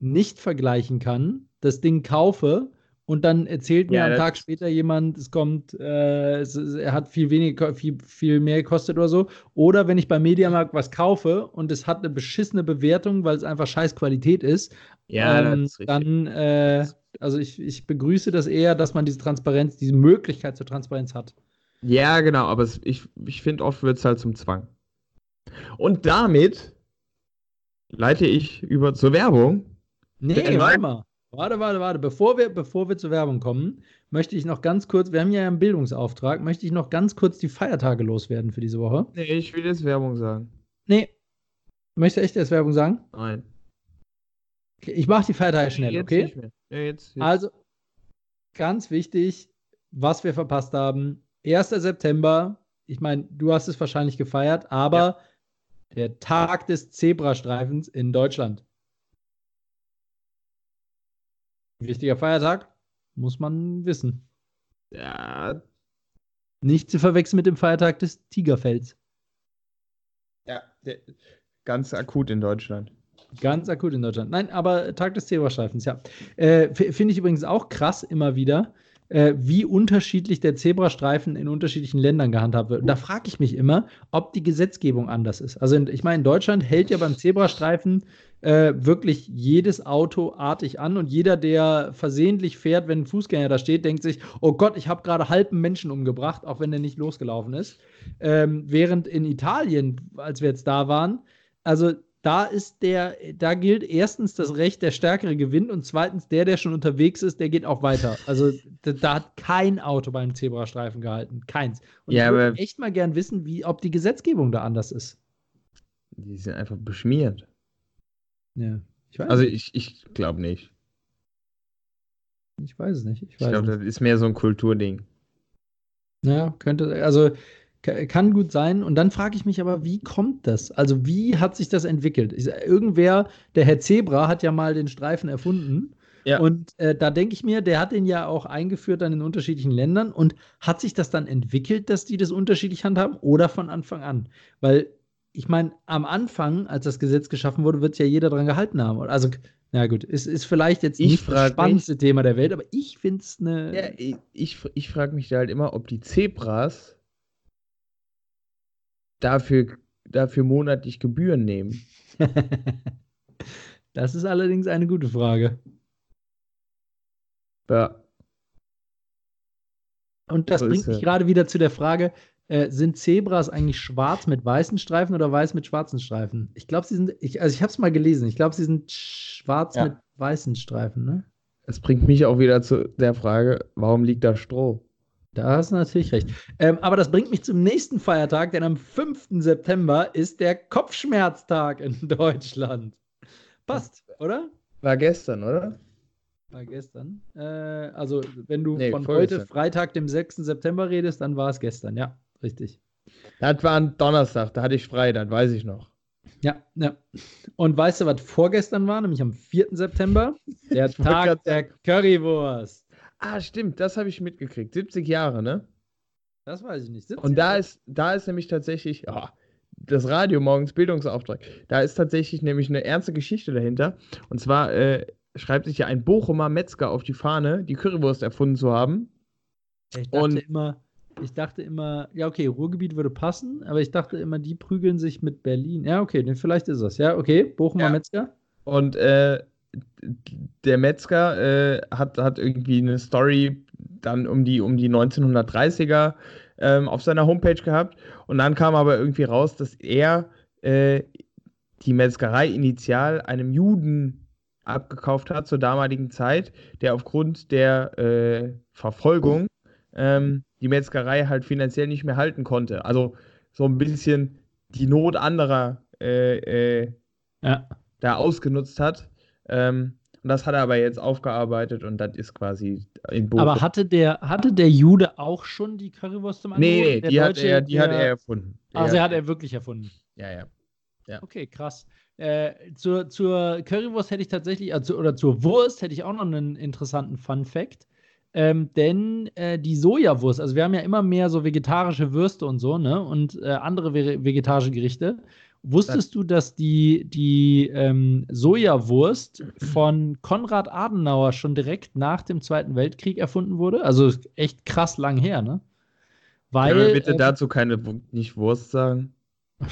nicht vergleichen kann, das Ding kaufe und dann erzählt mir ja, am Tag später jemand, es kommt, äh, es, er hat viel weniger, viel, viel mehr gekostet oder so. Oder wenn ich beim Mediamarkt was kaufe und es hat eine beschissene Bewertung, weil es einfach scheiß Qualität ist, ja, ähm, ist dann, äh, also ich, ich begrüße das eher, dass man diese Transparenz, diese Möglichkeit zur Transparenz hat. Ja, genau, aber es, ich, ich finde, oft wird es halt zum Zwang. Und damit leite ich über zur Werbung. Nee, warte mal. Warte, warte, warte. Bevor wir, bevor wir zur Werbung kommen, möchte ich noch ganz kurz, wir haben ja einen Bildungsauftrag, möchte ich noch ganz kurz die Feiertage loswerden für diese Woche. Nee, ich will jetzt Werbung sagen. Nee. Möchtest du echt erst Werbung sagen? Nein. Okay, ich mache die Feiertage schnell, jetzt okay? Nicht mehr. Ja, jetzt, jetzt. Also, ganz wichtig, was wir verpasst haben. 1. September, ich meine, du hast es wahrscheinlich gefeiert, aber ja. der Tag des Zebrastreifens in Deutschland. Wichtiger Feiertag, muss man wissen. Ja. Nicht zu verwechseln mit dem Feiertag des Tigerfelds. Ja, der, ganz akut in Deutschland. Ganz akut in Deutschland. Nein, aber Tag des Zebrastreifens, ja. Äh, Finde ich übrigens auch krass immer wieder, äh, wie unterschiedlich der Zebrastreifen in unterschiedlichen Ländern gehandhabt wird. Und da frage ich mich immer, ob die Gesetzgebung anders ist. Also in, ich meine, in Deutschland hält ja beim Zebrastreifen äh, wirklich jedes Auto artig an und jeder, der versehentlich fährt, wenn ein Fußgänger da steht, denkt sich, oh Gott, ich habe gerade halben Menschen umgebracht, auch wenn der nicht losgelaufen ist. Ähm, während in Italien, als wir jetzt da waren, also da ist der, da gilt erstens das Recht, der Stärkere gewinnt und zweitens der, der schon unterwegs ist, der geht auch weiter. Also da, da hat kein Auto beim Zebrastreifen gehalten, keins. Und ja, ich würde echt mal gern wissen, wie, ob die Gesetzgebung da anders ist. Die sind einfach beschmiert. Ja. Ich also ich, ich glaube nicht. Ich weiß es nicht. Ich, ich glaube, das ist mehr so ein Kulturding. Ja, könnte, also kann gut sein. Und dann frage ich mich aber, wie kommt das? Also, wie hat sich das entwickelt? Irgendwer, der Herr Zebra, hat ja mal den Streifen erfunden. Ja. Und äh, da denke ich mir, der hat den ja auch eingeführt dann in unterschiedlichen Ländern. Und hat sich das dann entwickelt, dass die das unterschiedlich handhaben oder von Anfang an? Weil ich meine, am Anfang, als das Gesetz geschaffen wurde, wird ja jeder dran gehalten haben. Also, na gut, es ist vielleicht jetzt nicht das spannendste mich, Thema der Welt, aber ich finde es eine. Ja, ich, ich, ich frage mich halt immer, ob die Zebras dafür, dafür monatlich Gebühren nehmen. das ist allerdings eine gute Frage. Ja. Und das so bringt mich gerade wieder zu der Frage, äh, sind Zebras eigentlich schwarz mit weißen Streifen oder weiß mit schwarzen Streifen? Ich glaube, sie sind, ich, also ich habe es mal gelesen, ich glaube, sie sind schwarz ja. mit weißen Streifen, ne? Das bringt mich auch wieder zu der Frage, warum liegt da Stroh? Da hast du natürlich recht. Ähm, aber das bringt mich zum nächsten Feiertag, denn am 5. September ist der Kopfschmerztag in Deutschland. Passt, oder? War gestern, oder? War gestern. Äh, also, wenn du nee, von heute, Freitag, dem 6. September redest, dann war es gestern, ja, richtig. Das war ein Donnerstag, da hatte ich frei, das weiß ich noch. Ja, ja. Und weißt du, was vorgestern war? Nämlich am 4. September, der Tag der Currywurst. Ah, stimmt, das habe ich mitgekriegt. 70 Jahre, ne? Das weiß ich nicht. Und da ist, da ist nämlich tatsächlich, oh, das Radio morgens Bildungsauftrag. Da ist tatsächlich nämlich eine ernste Geschichte dahinter. Und zwar äh, schreibt sich ja ein Bochumer Metzger auf die Fahne, die Currywurst erfunden zu haben. Ich dachte und immer, ich dachte immer, ja, okay, Ruhrgebiet würde passen, aber ich dachte immer, die prügeln sich mit Berlin. Ja, okay, vielleicht ist das. Ja, okay, Bochumer ja. Metzger. Und äh, der Metzger äh, hat, hat irgendwie eine Story dann um die, um die 1930er ähm, auf seiner Homepage gehabt. Und dann kam aber irgendwie raus, dass er äh, die Metzgerei initial einem Juden abgekauft hat zur damaligen Zeit, der aufgrund der äh, Verfolgung ähm, die Metzgerei halt finanziell nicht mehr halten konnte. Also so ein bisschen die Not anderer äh, äh, ja. da ausgenutzt hat. Ähm, und das hat er aber jetzt aufgearbeitet und das ist quasi in Bochum. Aber hatte der, hatte der Jude auch schon die Currywurst im Angebot? Nee, nee die, Deutsche, hat, er, die der, hat er erfunden. Also er hat er wirklich erfunden? Ja, ja. ja. Okay, krass. Äh, zur, zur Currywurst hätte ich tatsächlich, also, oder zur Wurst hätte ich auch noch einen interessanten Fun-Fact. Ähm, denn äh, die Sojawurst, also wir haben ja immer mehr so vegetarische Würste und so, ne? Und äh, andere vegetarische Gerichte. Wusstest du, dass die, die ähm, Sojawurst von Konrad Adenauer schon direkt nach dem Zweiten Weltkrieg erfunden wurde? Also echt krass lang her, ne? Weil. Können wir bitte äh, dazu keine nicht Wurst sagen?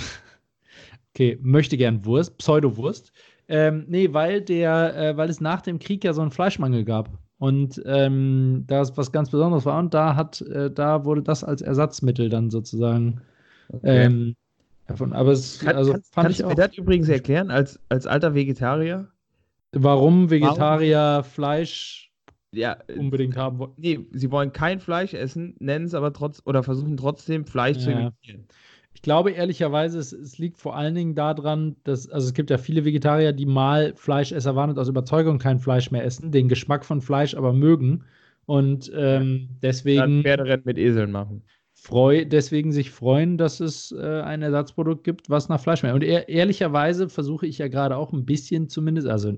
okay, möchte gern Wurst, Pseudowurst. Ähm, nee, weil der, äh, weil es nach dem Krieg ja so einen Fleischmangel gab. Und ähm, das was ganz Besonderes war. Und da hat, äh, da wurde das als Ersatzmittel dann sozusagen okay. ähm, davon. Aber es Kann, also, kannst, fand kannst ich du mir das übrigens erklären, als, als alter Vegetarier? Warum Vegetarier Warum? Fleisch ja, unbedingt haben wollen? Nee, sie wollen kein Fleisch essen, nennen es aber trotz oder versuchen trotzdem Fleisch ja. zu imitieren. Ich glaube ehrlicherweise, es, es, liegt vor allen Dingen daran, dass, also es gibt ja viele Vegetarier, die mal Fleischesser waren und aus Überzeugung kein Fleisch mehr essen, den Geschmack von Fleisch aber mögen. Und ähm, deswegen. Dann Pferderennen mit Eseln machen. Freu, deswegen sich freuen, dass es äh, ein Ersatzprodukt gibt, was nach Fleisch mehr. Und ehr, ehrlicherweise versuche ich ja gerade auch ein bisschen zumindest, also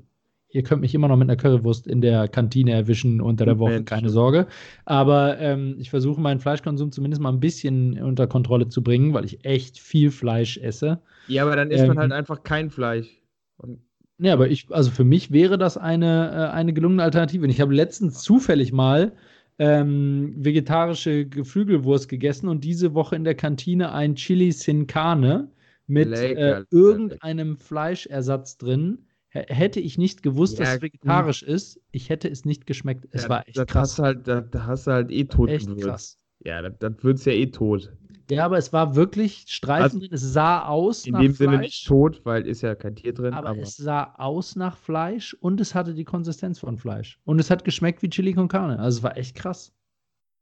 Ihr könnt mich immer noch mit einer Currywurst in der Kantine erwischen unter der Woche, keine Sorge. Aber ähm, ich versuche meinen Fleischkonsum zumindest mal ein bisschen unter Kontrolle zu bringen, weil ich echt viel Fleisch esse. Ja, aber dann isst ähm, man halt einfach kein Fleisch. Und ja, aber ich, also für mich wäre das eine, äh, eine gelungene Alternative. Ich habe letztens zufällig mal ähm, vegetarische Geflügelwurst gegessen und diese Woche in der Kantine ein Chili Sin Carne mit äh, irgendeinem Fleischersatz drin hätte ich nicht gewusst, ja, dass es vegetarisch gut. ist, ich hätte es nicht geschmeckt. Es ja, war echt das krass. Hast halt, da, da hast du halt eh tot Echt gewürzt. krass. Ja, das, das wird ja eh tot. Ja, aber es war wirklich Streifen also, drin. Es sah aus in nach Fleisch. In dem Sinne nicht tot, weil ist ja kein Tier drin. Aber, aber, es sah aus nach Fleisch und es hatte die Konsistenz von Fleisch. Und es hat geschmeckt wie Chili con Carne. Also es war echt krass.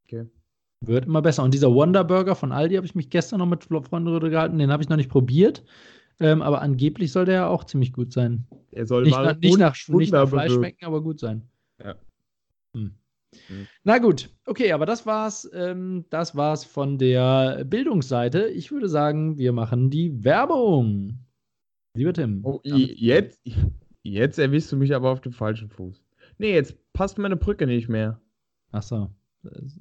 Okay. Wird immer besser. Und dieser Wonder Burger von Aldi habe ich mich gestern noch mit Freunden drüber gehalten. Den habe ich noch nicht probiert. Ähm, aber angeblich soll der ja auch ziemlich gut sein. Er soll nicht, mal nach, nicht, nach, nicht nach Fleisch schmecken, aber gut sein. Ja. Hm. Hm. Na gut, okay, aber das war's. Ähm, das war's von der Bildungsseite. Ich würde sagen, wir machen die Werbung. Lieber Tim. Oh, jetzt, jetzt erwischst du mich aber auf dem falschen Fuß. Nee, jetzt passt meine Brücke nicht mehr. Achso.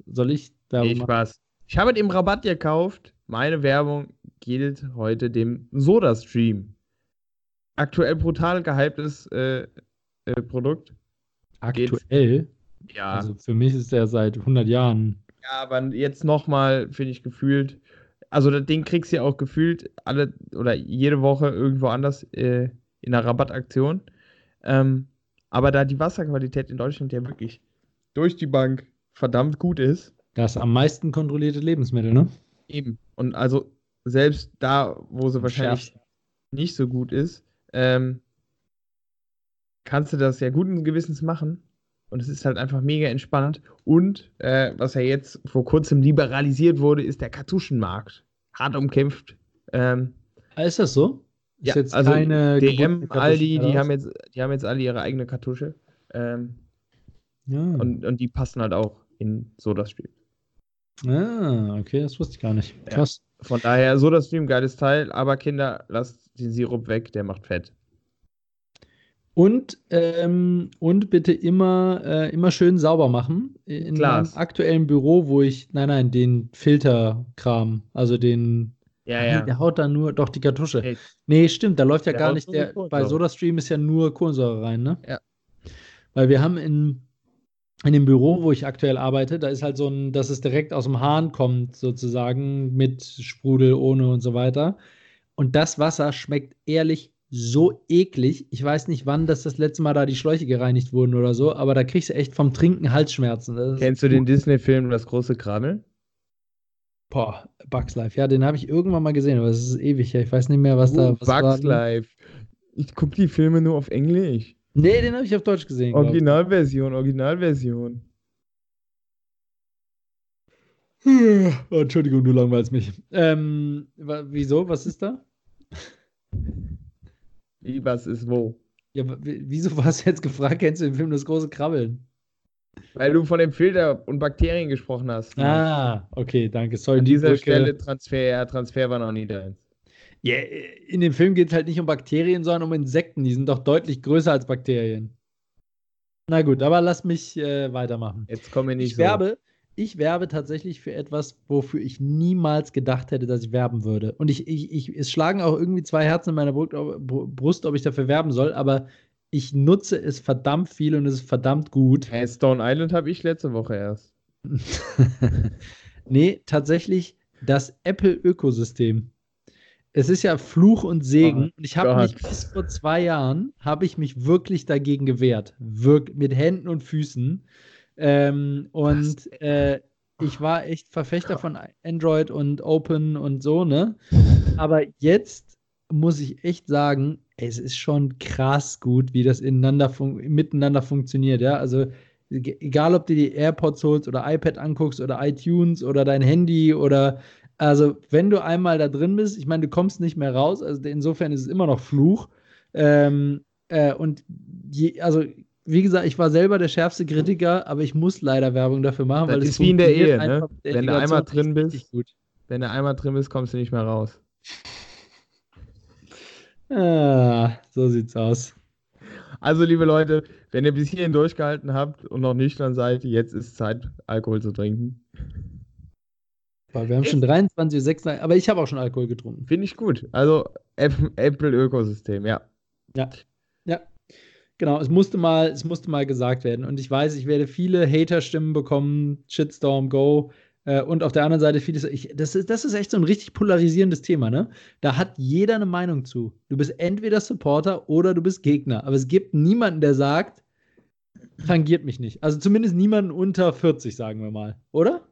Soll ich da. Nee, Spaß. Ich habe dem Rabatt gekauft. Meine Werbung gilt heute dem Soda-Stream. Aktuell brutal gehyptes äh, äh, Produkt. Aktuell? Ja. Also für mich ist der seit 100 Jahren. Ja, aber jetzt nochmal, finde ich, gefühlt. Also das Ding kriegst du ja auch gefühlt alle oder jede Woche irgendwo anders äh, in einer Rabattaktion. Ähm, aber da die Wasserqualität in Deutschland ja wirklich durch die Bank verdammt gut ist. Das am meisten kontrollierte Lebensmittel, ne? Eben. Und also selbst da, wo sie wahrscheinlich Schärf. nicht so gut ist, ähm, kannst du das ja guten Gewissens machen. Und es ist halt einfach mega entspannt. Und äh, was ja jetzt vor kurzem liberalisiert wurde, ist der Kartuschenmarkt. Hart umkämpft. Ähm, ah, ist das so? Ist ja, also DM, Aldi, die haben, jetzt, die haben jetzt alle ihre eigene Kartusche. Ähm, Ja. Und, und die passen halt auch in Soda-Stream. Ah, okay, das wusste ich gar nicht. Krass. Ja. Von daher, Soda-Stream, geiles Teil, aber Kinder, lasst den Sirup weg, der macht fett. Und, ähm, und bitte immer, äh, immer schön sauber machen. In Glas. meinem aktuellen Büro, wo ich, nein, nein, den Filterkram, also den. Ja, ja. der haut da nur, doch die Kartusche. Hey. Nee, stimmt, da läuft ja der gar nicht. Der, bei SodaStream ist ja nur Kohlensäure rein, ne? Ja. Weil wir haben in, in dem Büro, wo ich aktuell arbeite, da ist halt so ein, dass es direkt aus dem Hahn kommt, sozusagen, mit Sprudel, ohne und so weiter. Und das Wasser schmeckt ehrlich so eklig. Ich weiß nicht, wann das das letzte Mal da die Schläuche gereinigt wurden oder so, aber da kriegst du echt vom Trinken Halsschmerzen. Kennst du den Disney-Film Das große Krabbeln? Boah, Bugs Life. Ja, den habe ich irgendwann mal gesehen, aber es ist ewig. Ja. Ich weiß nicht mehr, was uh, da was Bugs Life. Ich gucke die Filme nur auf Englisch. Nee, den habe ich auf Deutsch gesehen. Originalversion, Originalversion. Oh, Entschuldigung, du langweilst mich. Ähm, wieso? Was ist da? Wie, was ist wo? Ja, wieso warst du jetzt gefragt, kennst du den Film Das große Krabbeln? Weil du von dem Filter und Bakterien gesprochen hast. Ah, okay, danke. Sorry. An dieser Brücke. Stelle Transfer, ja, Transfer war noch nie deins. Ja, in dem Film geht es halt nicht um Bakterien, sondern um Insekten. Die sind doch deutlich größer als Bakterien. Na gut, aber lass mich äh, weitermachen. Jetzt komme ich nicht ich werbe, ich werbe tatsächlich für etwas, wofür ich niemals gedacht hätte, dass ich werben würde. Und ich, ich, ich, es schlagen auch irgendwie zwei Herzen in meiner Brust, ob ich dafür werben soll, aber ich nutze es verdammt viel und es ist verdammt gut. Hey, Stone Island habe ich letzte Woche erst. nee, tatsächlich das Apple-Ökosystem. Es ist ja Fluch und Segen. Oh, und ich habe mich bis vor zwei Jahren, habe ich mich wirklich dagegen gewehrt. Wirk mit Händen und Füßen. Ähm, und äh, ich war echt Verfechter von Android und Open und so, ne? Aber jetzt muss ich echt sagen, es ist schon krass gut, wie das ineinander fun miteinander funktioniert, ja. Also egal, ob du die AirPods holst oder iPad anguckst oder iTunes oder dein Handy oder also wenn du einmal da drin bist, ich meine, du kommst nicht mehr raus, also insofern ist es immer noch Fluch. Ähm, äh, und je, also wie gesagt, ich war selber der schärfste Kritiker, aber ich muss leider Werbung dafür machen, das weil ist wie in der Ehe, ne? Wenn du einmal drin bist, wenn du einmal drin bist, kommst du nicht mehr raus. Ah, so sieht's aus. Also, liebe Leute, wenn ihr bis hierhin durchgehalten habt und noch nüchtern seid, jetzt ist Zeit, Alkohol zu trinken. wir haben schon 23, aber ich habe auch schon Alkohol getrunken. Finde ich gut. Also, Apple-Ökosystem, ja. Ja. Genau, es musste mal, es musste mal gesagt werden. Und ich weiß, ich werde viele Hater-Stimmen bekommen, Shitstorm, Go. Äh, und auf der anderen Seite vieles. Ich, das, ist, das ist echt so ein richtig polarisierendes Thema, ne? Da hat jeder eine Meinung zu. Du bist entweder Supporter oder du bist Gegner. Aber es gibt niemanden, der sagt, tangiert mich nicht. Also zumindest niemanden unter 40, sagen wir mal. Oder?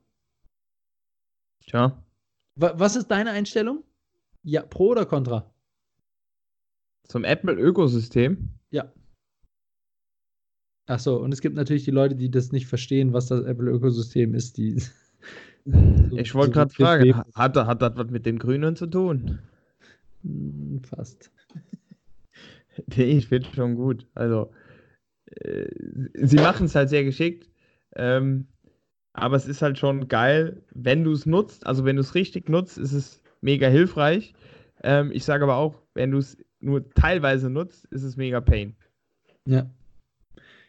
Tja. Was ist deine Einstellung? Ja, pro oder contra? Zum Apple-Ökosystem? Ach so, und es gibt natürlich die Leute, die das nicht verstehen, was das Apple-Ökosystem ist. Die so, ich wollte so gerade fragen, hat, hat das was mit den Grünen zu tun? Hm, fast. nee, ich finde schon gut. Also, äh, sie machen es halt sehr geschickt. Ähm, aber es ist halt schon geil, wenn du es nutzt. Also, wenn du es richtig nutzt, ist es mega hilfreich. Ähm, ich sage aber auch, wenn du es nur teilweise nutzt, ist es mega Pain. Ja.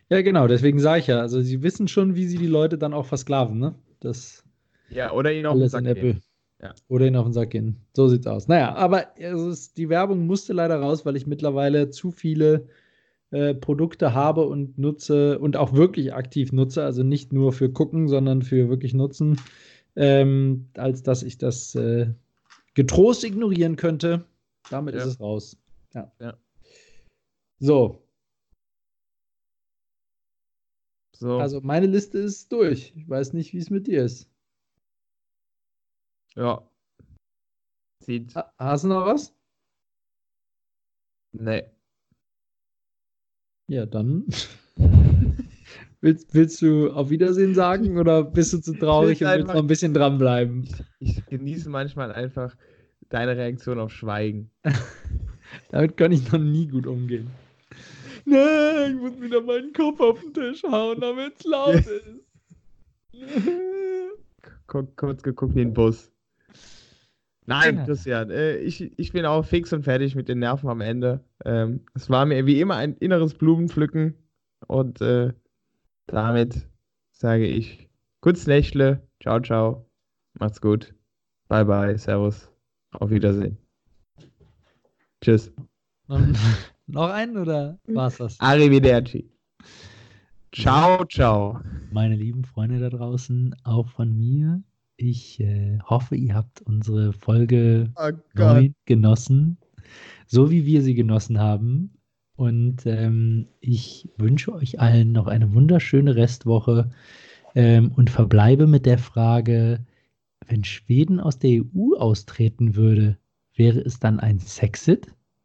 Ja, genau, deswegen sage ich ja, also sie wissen schon, wie sie die Leute dann auch versklaven, ne? Das ja, oder ihnen auf den Sack gehen. Ja. Oder ihnen auf den Sack gehen. So sieht's aus. Naja, aber ist, die Werbung musste leider raus, weil ich mittlerweile zu viele äh, Produkte habe und nutze und auch wirklich aktiv nutze, also nicht nur für gucken, sondern für wirklich nutzen, ähm, als dass ich das äh, getrost ignorieren könnte. Damit ja. ist es raus. Ja. ja. So, So. Also meine Liste ist durch. Ich weiß nicht, wie es mit dir ist. Ja. Sieht. Ha hast du noch was? Nee. Ja, dann. willst, willst du auf Wiedersehen sagen oder bist du zu traurig und willst noch ein bisschen dranbleiben? Ich, ich genieße manchmal einfach deine Reaktion auf Schweigen. Damit kann ich noch nie gut umgehen. Nein, ich muss wieder meinen Kopf auf den Tisch hauen, damit es laut ist. kurz geguckt wie ein Bus. Nein. Christian, äh, ich, ich bin auch fix und fertig mit den Nerven am Ende. Ähm, es war mir wie immer ein inneres Blumenpflücken und äh, damit sage ich Gutes Nächtle, ciao, ciao, macht's gut, bye, bye, servus, auf Wiedersehen. Tschüss. Noch einen oder war's das? Arrivederci. Ciao, ciao. Meine lieben Freunde da draußen, auch von mir ich äh, hoffe, ihr habt unsere Folge oh 9 genossen, so wie wir sie genossen haben. Und ähm, ich wünsche euch allen noch eine wunderschöne Restwoche ähm, und verbleibe mit der Frage, wenn Schweden aus der EU austreten würde, wäre es dann ein Sexit?